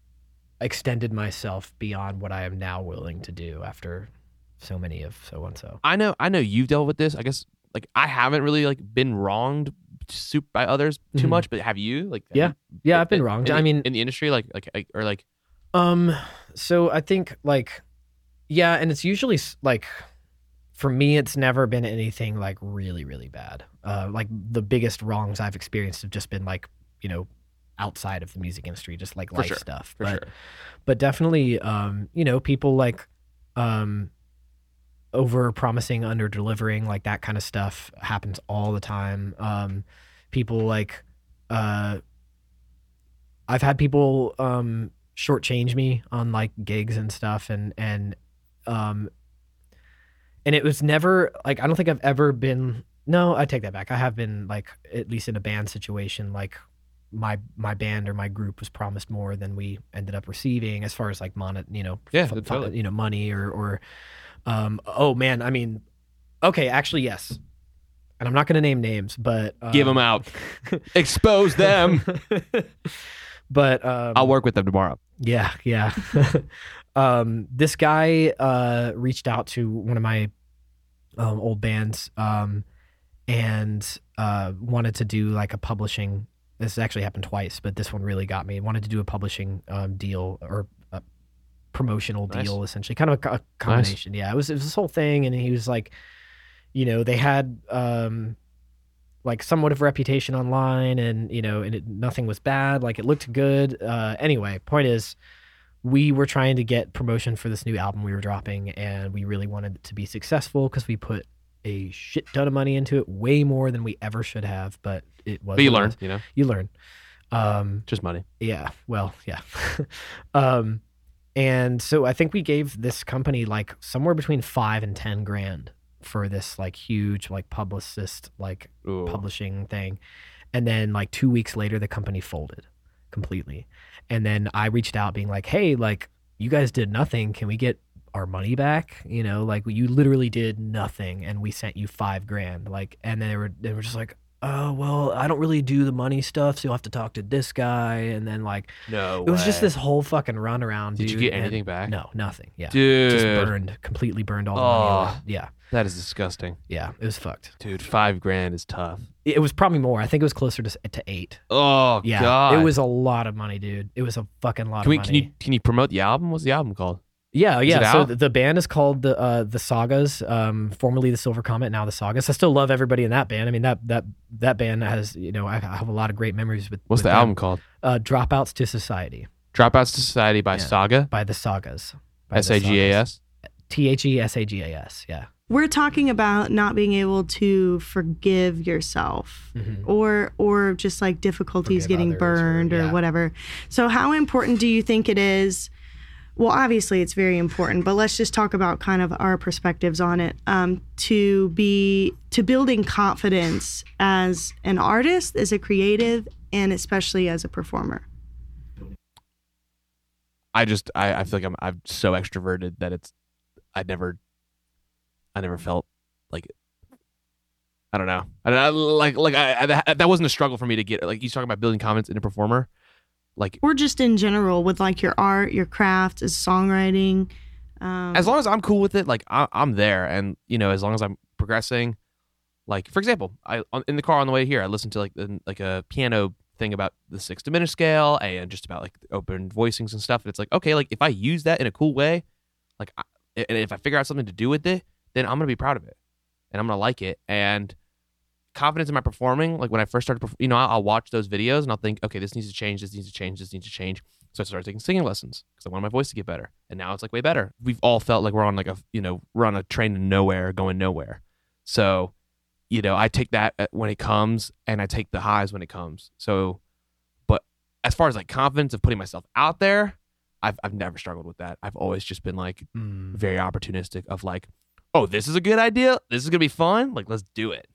extended myself beyond what I am now willing to do after so many of so and so. I know I know you've dealt with this. I guess like I haven't really like been wronged soup by others too Mhm. much, but have you? Like have Yeah. you- Yeah, I've been in- wronged. in I mean, in the industry, like like like- or like Um, so I think like, yeah, and it's usually like, for me, it's never been anything like really, really bad. Uh, like the biggest wrongs I've experienced have just been like, you know, outside of the music industry, just like For life sure, stuff. for but, sure. but definitely, um, you know, people like, um, over promising, under delivering, like that kind of stuff happens all the time. Um, people like, uh, I've had people um shortchange me on like gigs and stuff and and um and it was never like I don't think I've ever been. No, I take that back. I have been like at least in a band situation, like my my band or my group was promised more than we ended up receiving as far as like mon you know Yeah, f- totally. you know money or or um oh man I mean okay actually yes and I'm not going to name names but um, Give them out. *laughs* Expose them. *laughs* but um, I'll work with them tomorrow. yeah, yeah. *laughs* um, this guy uh, reached out to one of my um, old bands um, and uh, wanted to do like a publishing. This actually happened twice, but this one really got me. Wanted to do a publishing um, deal or promotional Nice. deal, essentially, kind of a, a combination. Yeah, it was it was this whole thing, and he was like, you know, they had um, like somewhat of reputation online and you know and it, nothing was bad like it looked good uh anyway point is we were trying to get promotion for this new album we were dropping and we really wanted it to be successful because we put a shit ton of money into it way more than we ever should have but it was But you learn, you know, you learn um just money. yeah well yeah *laughs* um and so i think we gave this company like somewhere between five and ten grand for this like huge like publicist like Ooh. publishing thing. And then like two weeks later, the company folded completely. And then I reached out being like, hey, like you guys did nothing. Can we get our money back? You know, like you literally did nothing and we sent you five grand. Like, and they were, they were just like, oh, well, I don't really do the money stuff. So you'll have to talk to this guy. And then like, No, it was just this whole fucking runaround. Dude. Did you dude, get and- anything back? No, nothing. Yeah. dude. Just burned, completely burned all the money. Away. Yeah. That is disgusting, Yeah. It was fucked. dude. Five grand is tough. It was probably more. I think it was closer to, to eight. Oh Yeah, god, it was a lot of money, dude. It was a fucking lot Can we? of Can you? Can you promote the album? What's the album called? Yeah, yeah. So the, the band is called the uh, the Sagas, um, formerly the Silver Comet, now the Sagas. I still love everybody in that band. I mean that that that band has you know I, I have a lot of great memories with. What's with the them. album called? Uh, Dropouts to Society Dropouts to Society by Yeah. Saga. by the Sagas. by the S A G A Sagas. S. T H E S A G A S. Yeah. We're talking about not being able to forgive yourself Mhm. or or just like difficulties Forgive getting others or- burned or, yeah. whatever. So how important do you think it is? Well, obviously it's very important, but let's just talk about kind of our perspectives on it. Um, to be to building confidence as an artist, as a creative, and especially as a performer. I just I, I feel like I'm I'm so extroverted that it's I never I never felt like I don't know I, like like I, I that, that wasn't a struggle for me to get like you talking about building confidence in a performer like Or just in general with like your art, your craft, as songwriting. Um, as long as I'm cool with it like I, I'm there. And you know as long as I'm progressing like for example I on, in the car on the way here I listened to like the, like a piano thing about the six diminished scale and just about like open voicings and stuff. And it's like okay like if I use that in a cool way like I, and if I figure out something to do with it then I'm gonna be proud of it. And I'm gonna like it. And confidence in my performing like when I first started you know I'll, I'll watch those videos and I'll think okay this needs to change this needs to change this needs to change so I started taking singing lessons because I wanted my voice to get better. And now it's like way better. We've all felt like we're on like a, you know, we're on a train to nowhere going nowhere. So, you know, I take that uh, when it comes and I take the highs when it comes. So, but as far as like confidence of putting myself out there, I've, I've never struggled with that. I've always just been like Mm. very opportunistic of like, oh, this is a good idea. This is going to be fun. Like, let's do it.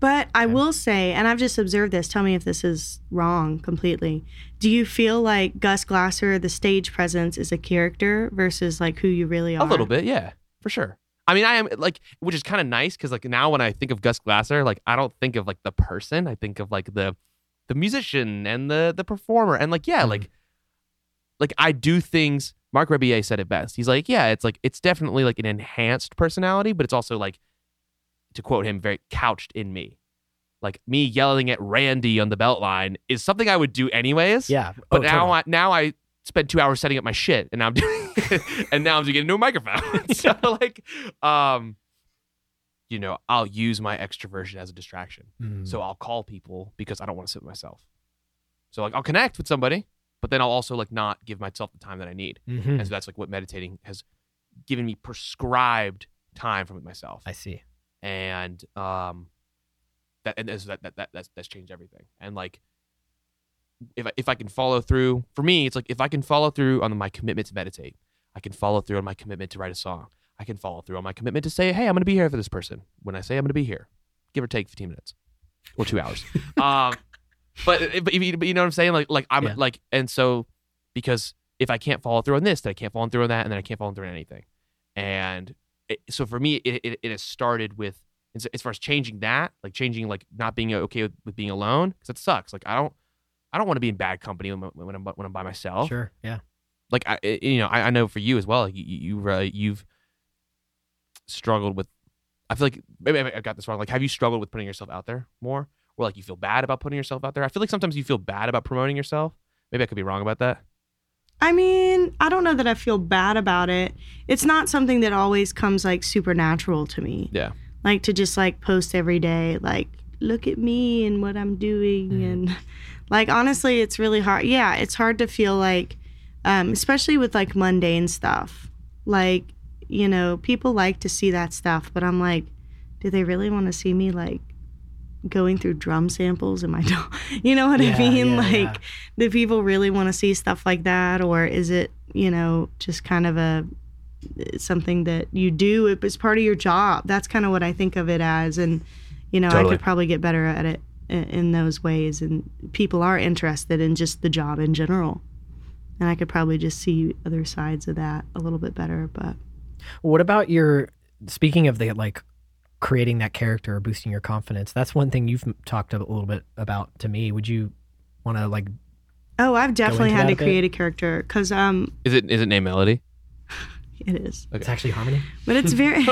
But I will say, and I've just observed this, tell me if this is wrong completely. Do you feel like Gus Glasser, the stage presence, is a character versus like who you really are? A little bit, yeah, for sure. I mean, I am like, which is kind of nice because like now when I think of Gus Glasser, like I don't think of like the person. I think of like the the musician and the the performer, and like yeah, Mhm. like like I do things. Mark Rebier said it best. He's like, yeah, it's like it's definitely like an enhanced personality, but it's also like, to quote him, very couched in me. Like me yelling at Randy on the BeltLine is something I would do anyways. Yeah. But Oh, now totally. I now I spent two hours setting up my shit, and now I'm *laughs* doing, and now I'm getting into a microphone. *laughs* so like, um, you know, I'll use my extroversion as a distraction. Mm. So I'll call people because I don't want to sit with myself. So like I'll connect with somebody, but then I'll also like not give myself the time that I need. Mhm. And so that's like what meditating has given me prescribed time from myself I see. And um that and that's, that, that, that that's that's changed everything and like if I, if I can follow through for me it's like if I can follow through on my commitment to meditate I can follow through on my commitment to write a song I can follow through on my commitment to say, hey, I'm going to be here for this person when I say I'm going to be here, give or take 15 minutes or two hours. *laughs* um, but, but you know what I'm saying? Like, like I'm Yeah. like, and so because if I can't follow through on this, then I can't follow through on that, and then I can't follow through on anything. And it, so for me, it, it, it has started with as as far as changing that, like changing like not being okay with, with being alone, because it sucks. Like I don't, I don't want to be in bad company when, when I'm when I'm by myself Sure. Yeah. like I, you know, I, I know for you as well. You, you uh, you've struggled with. I feel like maybe I I got this wrong. Like, have you struggled with putting yourself out there more, or like you feel bad about putting yourself out there? I feel like sometimes you feel bad about promoting yourself. Maybe I could be wrong about that. I mean, I don't know that I feel bad about it. It's not something that always comes like supernatural to me. Yeah. Like to just like post every day, like, look at me and what I'm doing. Mhm. And like, honestly, it's really hard. Yeah, it's hard to feel like, um, especially with like mundane stuff. Like, you know, people like to see that stuff, but I'm like, do they really want to see me like going through drum samples in my *laughs* dog? You know what Yeah, I mean? yeah, like, yeah. do people really want to see stuff like that or is it you know just kind of a something that you do it's part of your job that's kind of what i think of it as and you know i could probably get better at it in, in those ways and people are interested in just the job in general and i could probably just see other sides of that a little bit better but What about your speaking of the like creating that character or boosting your confidence? That's one thing you've talked a little bit about to me. Would you want to like oh i've definitely had to a create a character because um Is it is it named Melody? *laughs* it is it's actually harmony? but it's very *laughs* *laughs*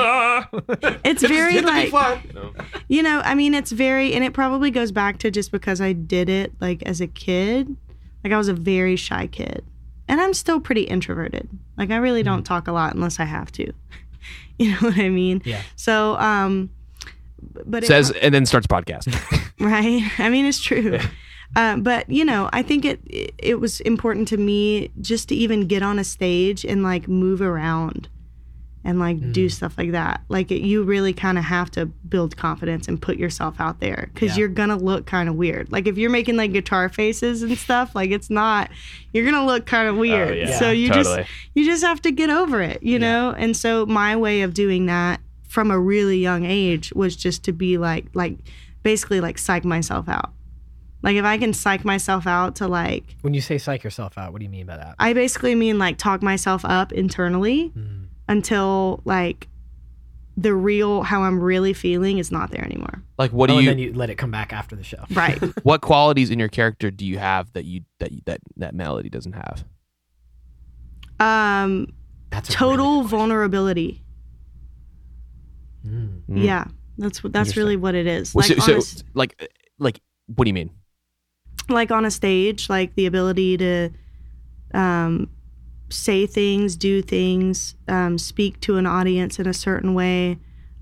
it's very like No. You know, I mean, it's very, and it probably goes back to just because I did it like as a kid. Like I was a very shy kid, and I'm still pretty introverted. Like I really don't talk a lot unless I have to. *laughs* you know what I mean? Yeah. So, um, but it, Says and then starts podcast. *laughs* *laughs* right? I mean, it's true. Uh, but you know, I think it, it it was important to me just to even get on a stage and like move around and like do stuff like that. Like it, you really kind of have to build confidence and put yourself out there because Yeah. you're gonna look kind of weird. Like if you're making like guitar faces and stuff, like it's not. You're gonna look kind of weird. yeah. So you Totally. just you just have to get over it, you know. And so my way of doing that from a really young age was just to be like like basically like psych myself out. Like if I can psych myself out to like When you say psych yourself out, what do you mean by that? I basically mean like talk myself up internally Mm. Until like the real how I'm really feeling is not there anymore. Like, what oh, do and you, then you let it come back after the show. Right. *laughs* What qualities in your character do you have that you that you, that that Melody doesn't have? um That's total really vulnerability. Mm. Yeah. That's what that's really what it is. Well, Like so, on a so like like what do you mean? like on a stage, like the ability to um, say things, do things, um, speak to an audience in a certain way,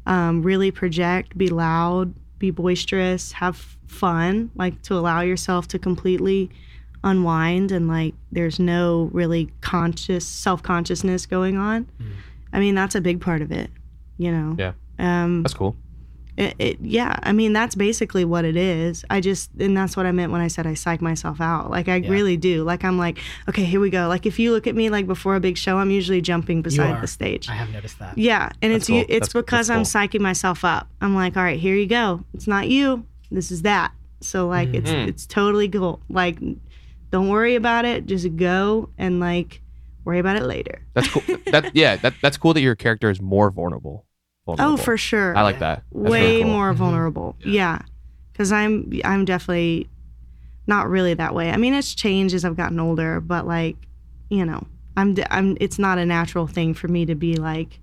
um, really project, be loud, be boisterous, have fun, like to allow yourself to completely unwind and like there's no really conscious self consciousness going on. I mean, that's a big part of it, you know? Yeah. Um, That's cool. It, it, yeah, I mean that's basically what it is. I just and that's what I meant when I said I psych myself out. Like I Yeah. really do. Like I'm like, okay, here we go. Like if you look at me like before a big show, I'm usually jumping beside the stage. I have noticed that. Yeah, and That's it's you cool. it's That's- because that's I'm psyching myself up. I'm like, all right, here you go. It's not you. This is that. So like it's Mhm. it's totally cool. Like don't worry about it. Just go and like worry about it later. That's cool. that yeah, that that's cool that your character is more vulnerable. Vulnerable. Oh, for sure. I like that. That's way really cool. more Mhm. vulnerable. Yeah, because I'm I'm definitely not really that way. I mean, it's changed as I've gotten older, but like, you know, I'm I'm. It's not a natural thing for me to be like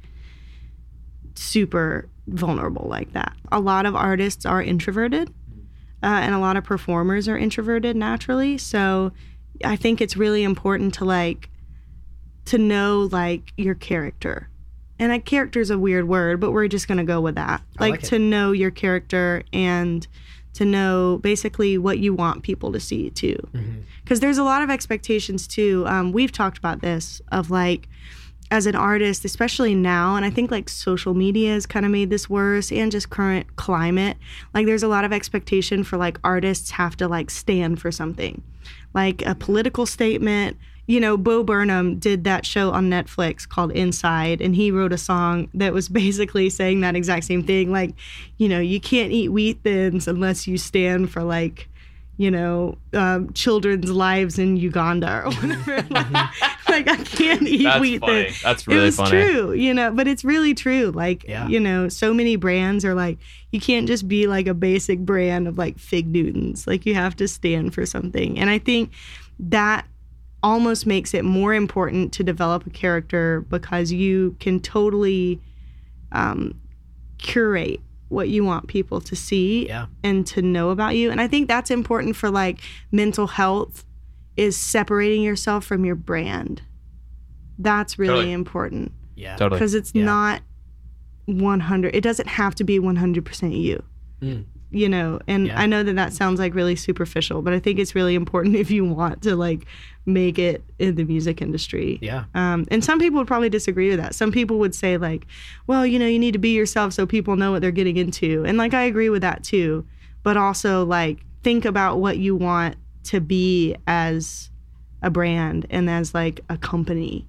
super vulnerable like that. A lot of artists are introverted, uh, and a lot of performers are introverted naturally. So, I think it's really important to like to know like your character. And a character is a weird word, but we're just gonna go with that. Like, like to know your character and to know basically what you want people to see too. Because there's a lot of expectations too. Um, we've talked about this of like as an artist, especially now, and I think like social media has kind of made this worse and just current climate. Like there's a lot of expectation for like artists have to like stand for something, like a political statement, you know, Bo Burnham did that show on Netflix called Inside, and he wrote a song that was *laughs* basically saying that exact same thing. Like, you know, you can't eat wheat thins unless you stand for like, you know, um, children's lives in Uganda or *laughs* whatever. *laughs* like, like, I can't eat That's wheat funny. thins. That's it really was funny. true, you know, but it's really true. Like, Yeah. you know, so many brands are like, you can't just be like a basic brand of like Fig Newtons. Like, you have to stand for something. And I think that almost makes it more important to develop a character because you can totally um, curate what you want people to see Yeah. and to know about you. And I think that's important for like mental health is separating yourself from your brand. That's really Totally. important Yeah. Totally. because it's Yeah. not 100 it doesn't have to be 100% you Mm. you know and Yeah. i know that that sounds like really superficial but i think it's really important *laughs* if you want to like make it in the music industry. Yeah. um, and some people would probably disagree with that. Some people would say like well you know you need to be yourself so people know what they're getting into. And like i agree with that too. But also like think about what you want to be as a brand and as like a company.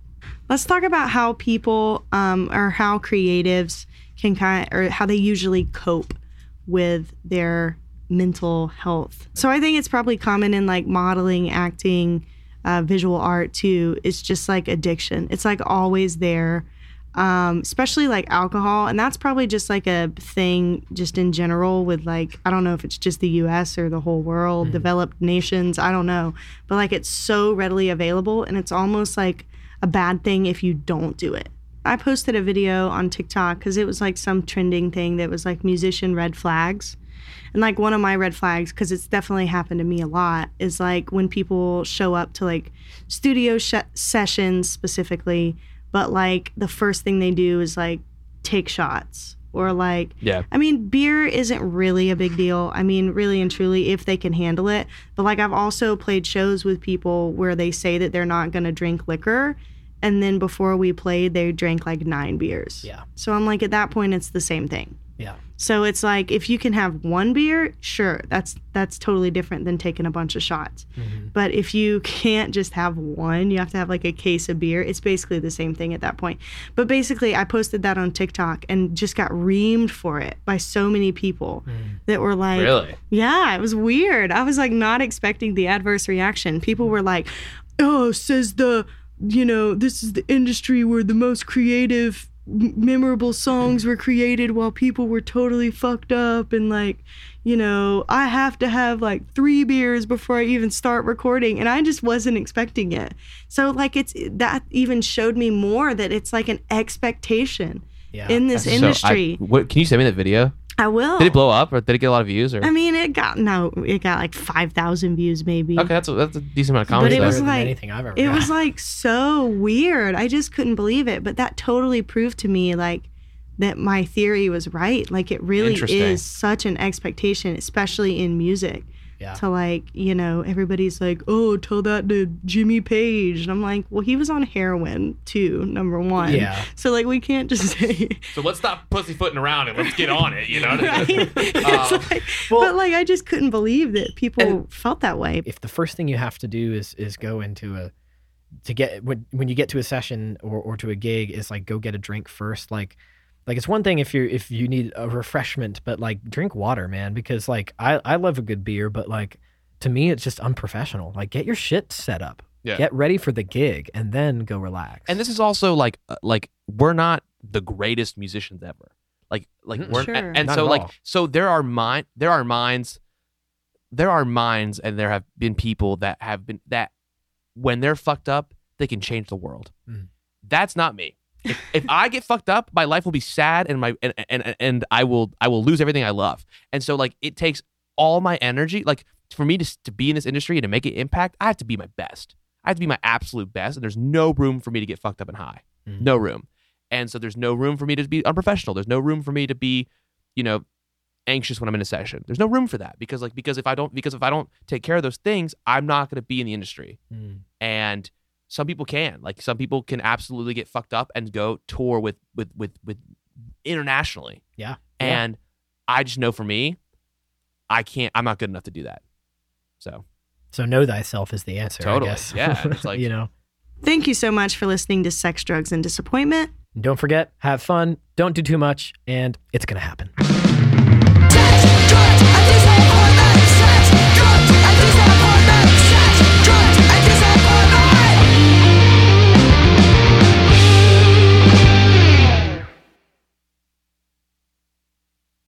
Let's talk about how people um, or how creatives can kind or how they usually cope with their mental health. So i think it's probably common in like modeling acting uh, visual art too it's just like addiction. It's like always there um, especially like alcohol and that's probably just like a thing just in general with like i don't know if it's just the us or the whole world developed nations i don't know but like it's so readily available and it's almost like a bad thing if you don't do it. I posted a video on tiktok because it was like some trending thing that was like musician red flags and like one of my red flags, because it's definitely happened to me a lot, is like when people show up to like studio sh- sessions specifically, but like the first thing they do is like take shots or like Yeah. I mean, beer isn't really a big deal. I mean, really and truly, if they can handle it. But like, I've also played shows with people where they say that they're not going to drink liquor. And then before we played, they drank like nine beers. Yeah. So I'm like, at that point, it's the same thing. Yeah. So it's like if you can have one beer, sure, that's that's totally different than taking a bunch of shots. Mm-hmm. But if you *laughs* can't just have one, you have to have like a case of beer. It's basically the same thing at that point. But basically, I posted that on TikTok and just got reamed for it by so many people that were like, Really? yeah, it was weird. I was like not expecting the adverse reaction. People were like, "Oh, says the, you know, this is the industry where the most creative, m- memorable songs were created while people were totally fucked up and like, you know, I have to have like 3 beers before I even start recording." And I just wasn't expecting it. So like it's that even showed me more that it's like an expectation Yeah. in this So, I- industry. what, can you send me that video? I, will. Did it blow up or did it get a lot of views? Or I mean, it got no, it got like five thousand views, maybe. okay, that's a, that's a decent amount of comments. But comments. it was like- anything I've ever It got. was like so weird. I just couldn't believe it. But that totally proved to me like that my theory was right. Like it really is such an expectation, especially in music. Yeah. To like, you know, everybody's like, oh, tell that to Jimmy Page. And I'm like, well, he was on heroin too, number one. Yeah. So like we can't just say *laughs* So let's stop pussyfooting around and let's get on it. You know. *laughs* right. *laughs* It's Um, like- well- but like I just couldn't believe that people felt that way. if the first thing you have to do is is go into a to get when when you get to a session or, or to a gig is like go get a drink first like like it's one thing if you if you need a refreshment but like drink water man because like I I love a good beer but like to me it's just unprofessional like get your shit set up Yeah. get ready for the gig and then go relax and this is also like uh, like we're not the greatest musicians ever. Like like Mm-mm. we're Sure. and, and Not so at like all. so there are mind there are minds there are minds and there have been people that have been that when they're fucked up they can change the world. Mm. That's not me. If, if I get fucked up, my life will be sad and my and, and and I will I will lose everything I love. And so like it takes all my energy like for me to to be in this industry and to make an impact, I have to be my best. I have to be my absolute best and there's no room for me to get fucked up and high. Mhm. No room. And so there's no room for me to be unprofessional. There's no room for me to be, you know, anxious when I'm in a session. There's no room for that because like because if I don't because if I don't take care of those things, I'm not going to be in the industry Mm. and some people can like some people can absolutely get fucked up and go tour with with with with internationally Yeah. Yeah. and i just know for me i can't i'm not good enough to do that so so know thyself is the answer Totally. I guess. Yeah, it's *laughs* like- you know Thank you so much for listening to Sex, Drugs, and Disappointment. Don't forget, have fun, don't do too much, and it's going to happen.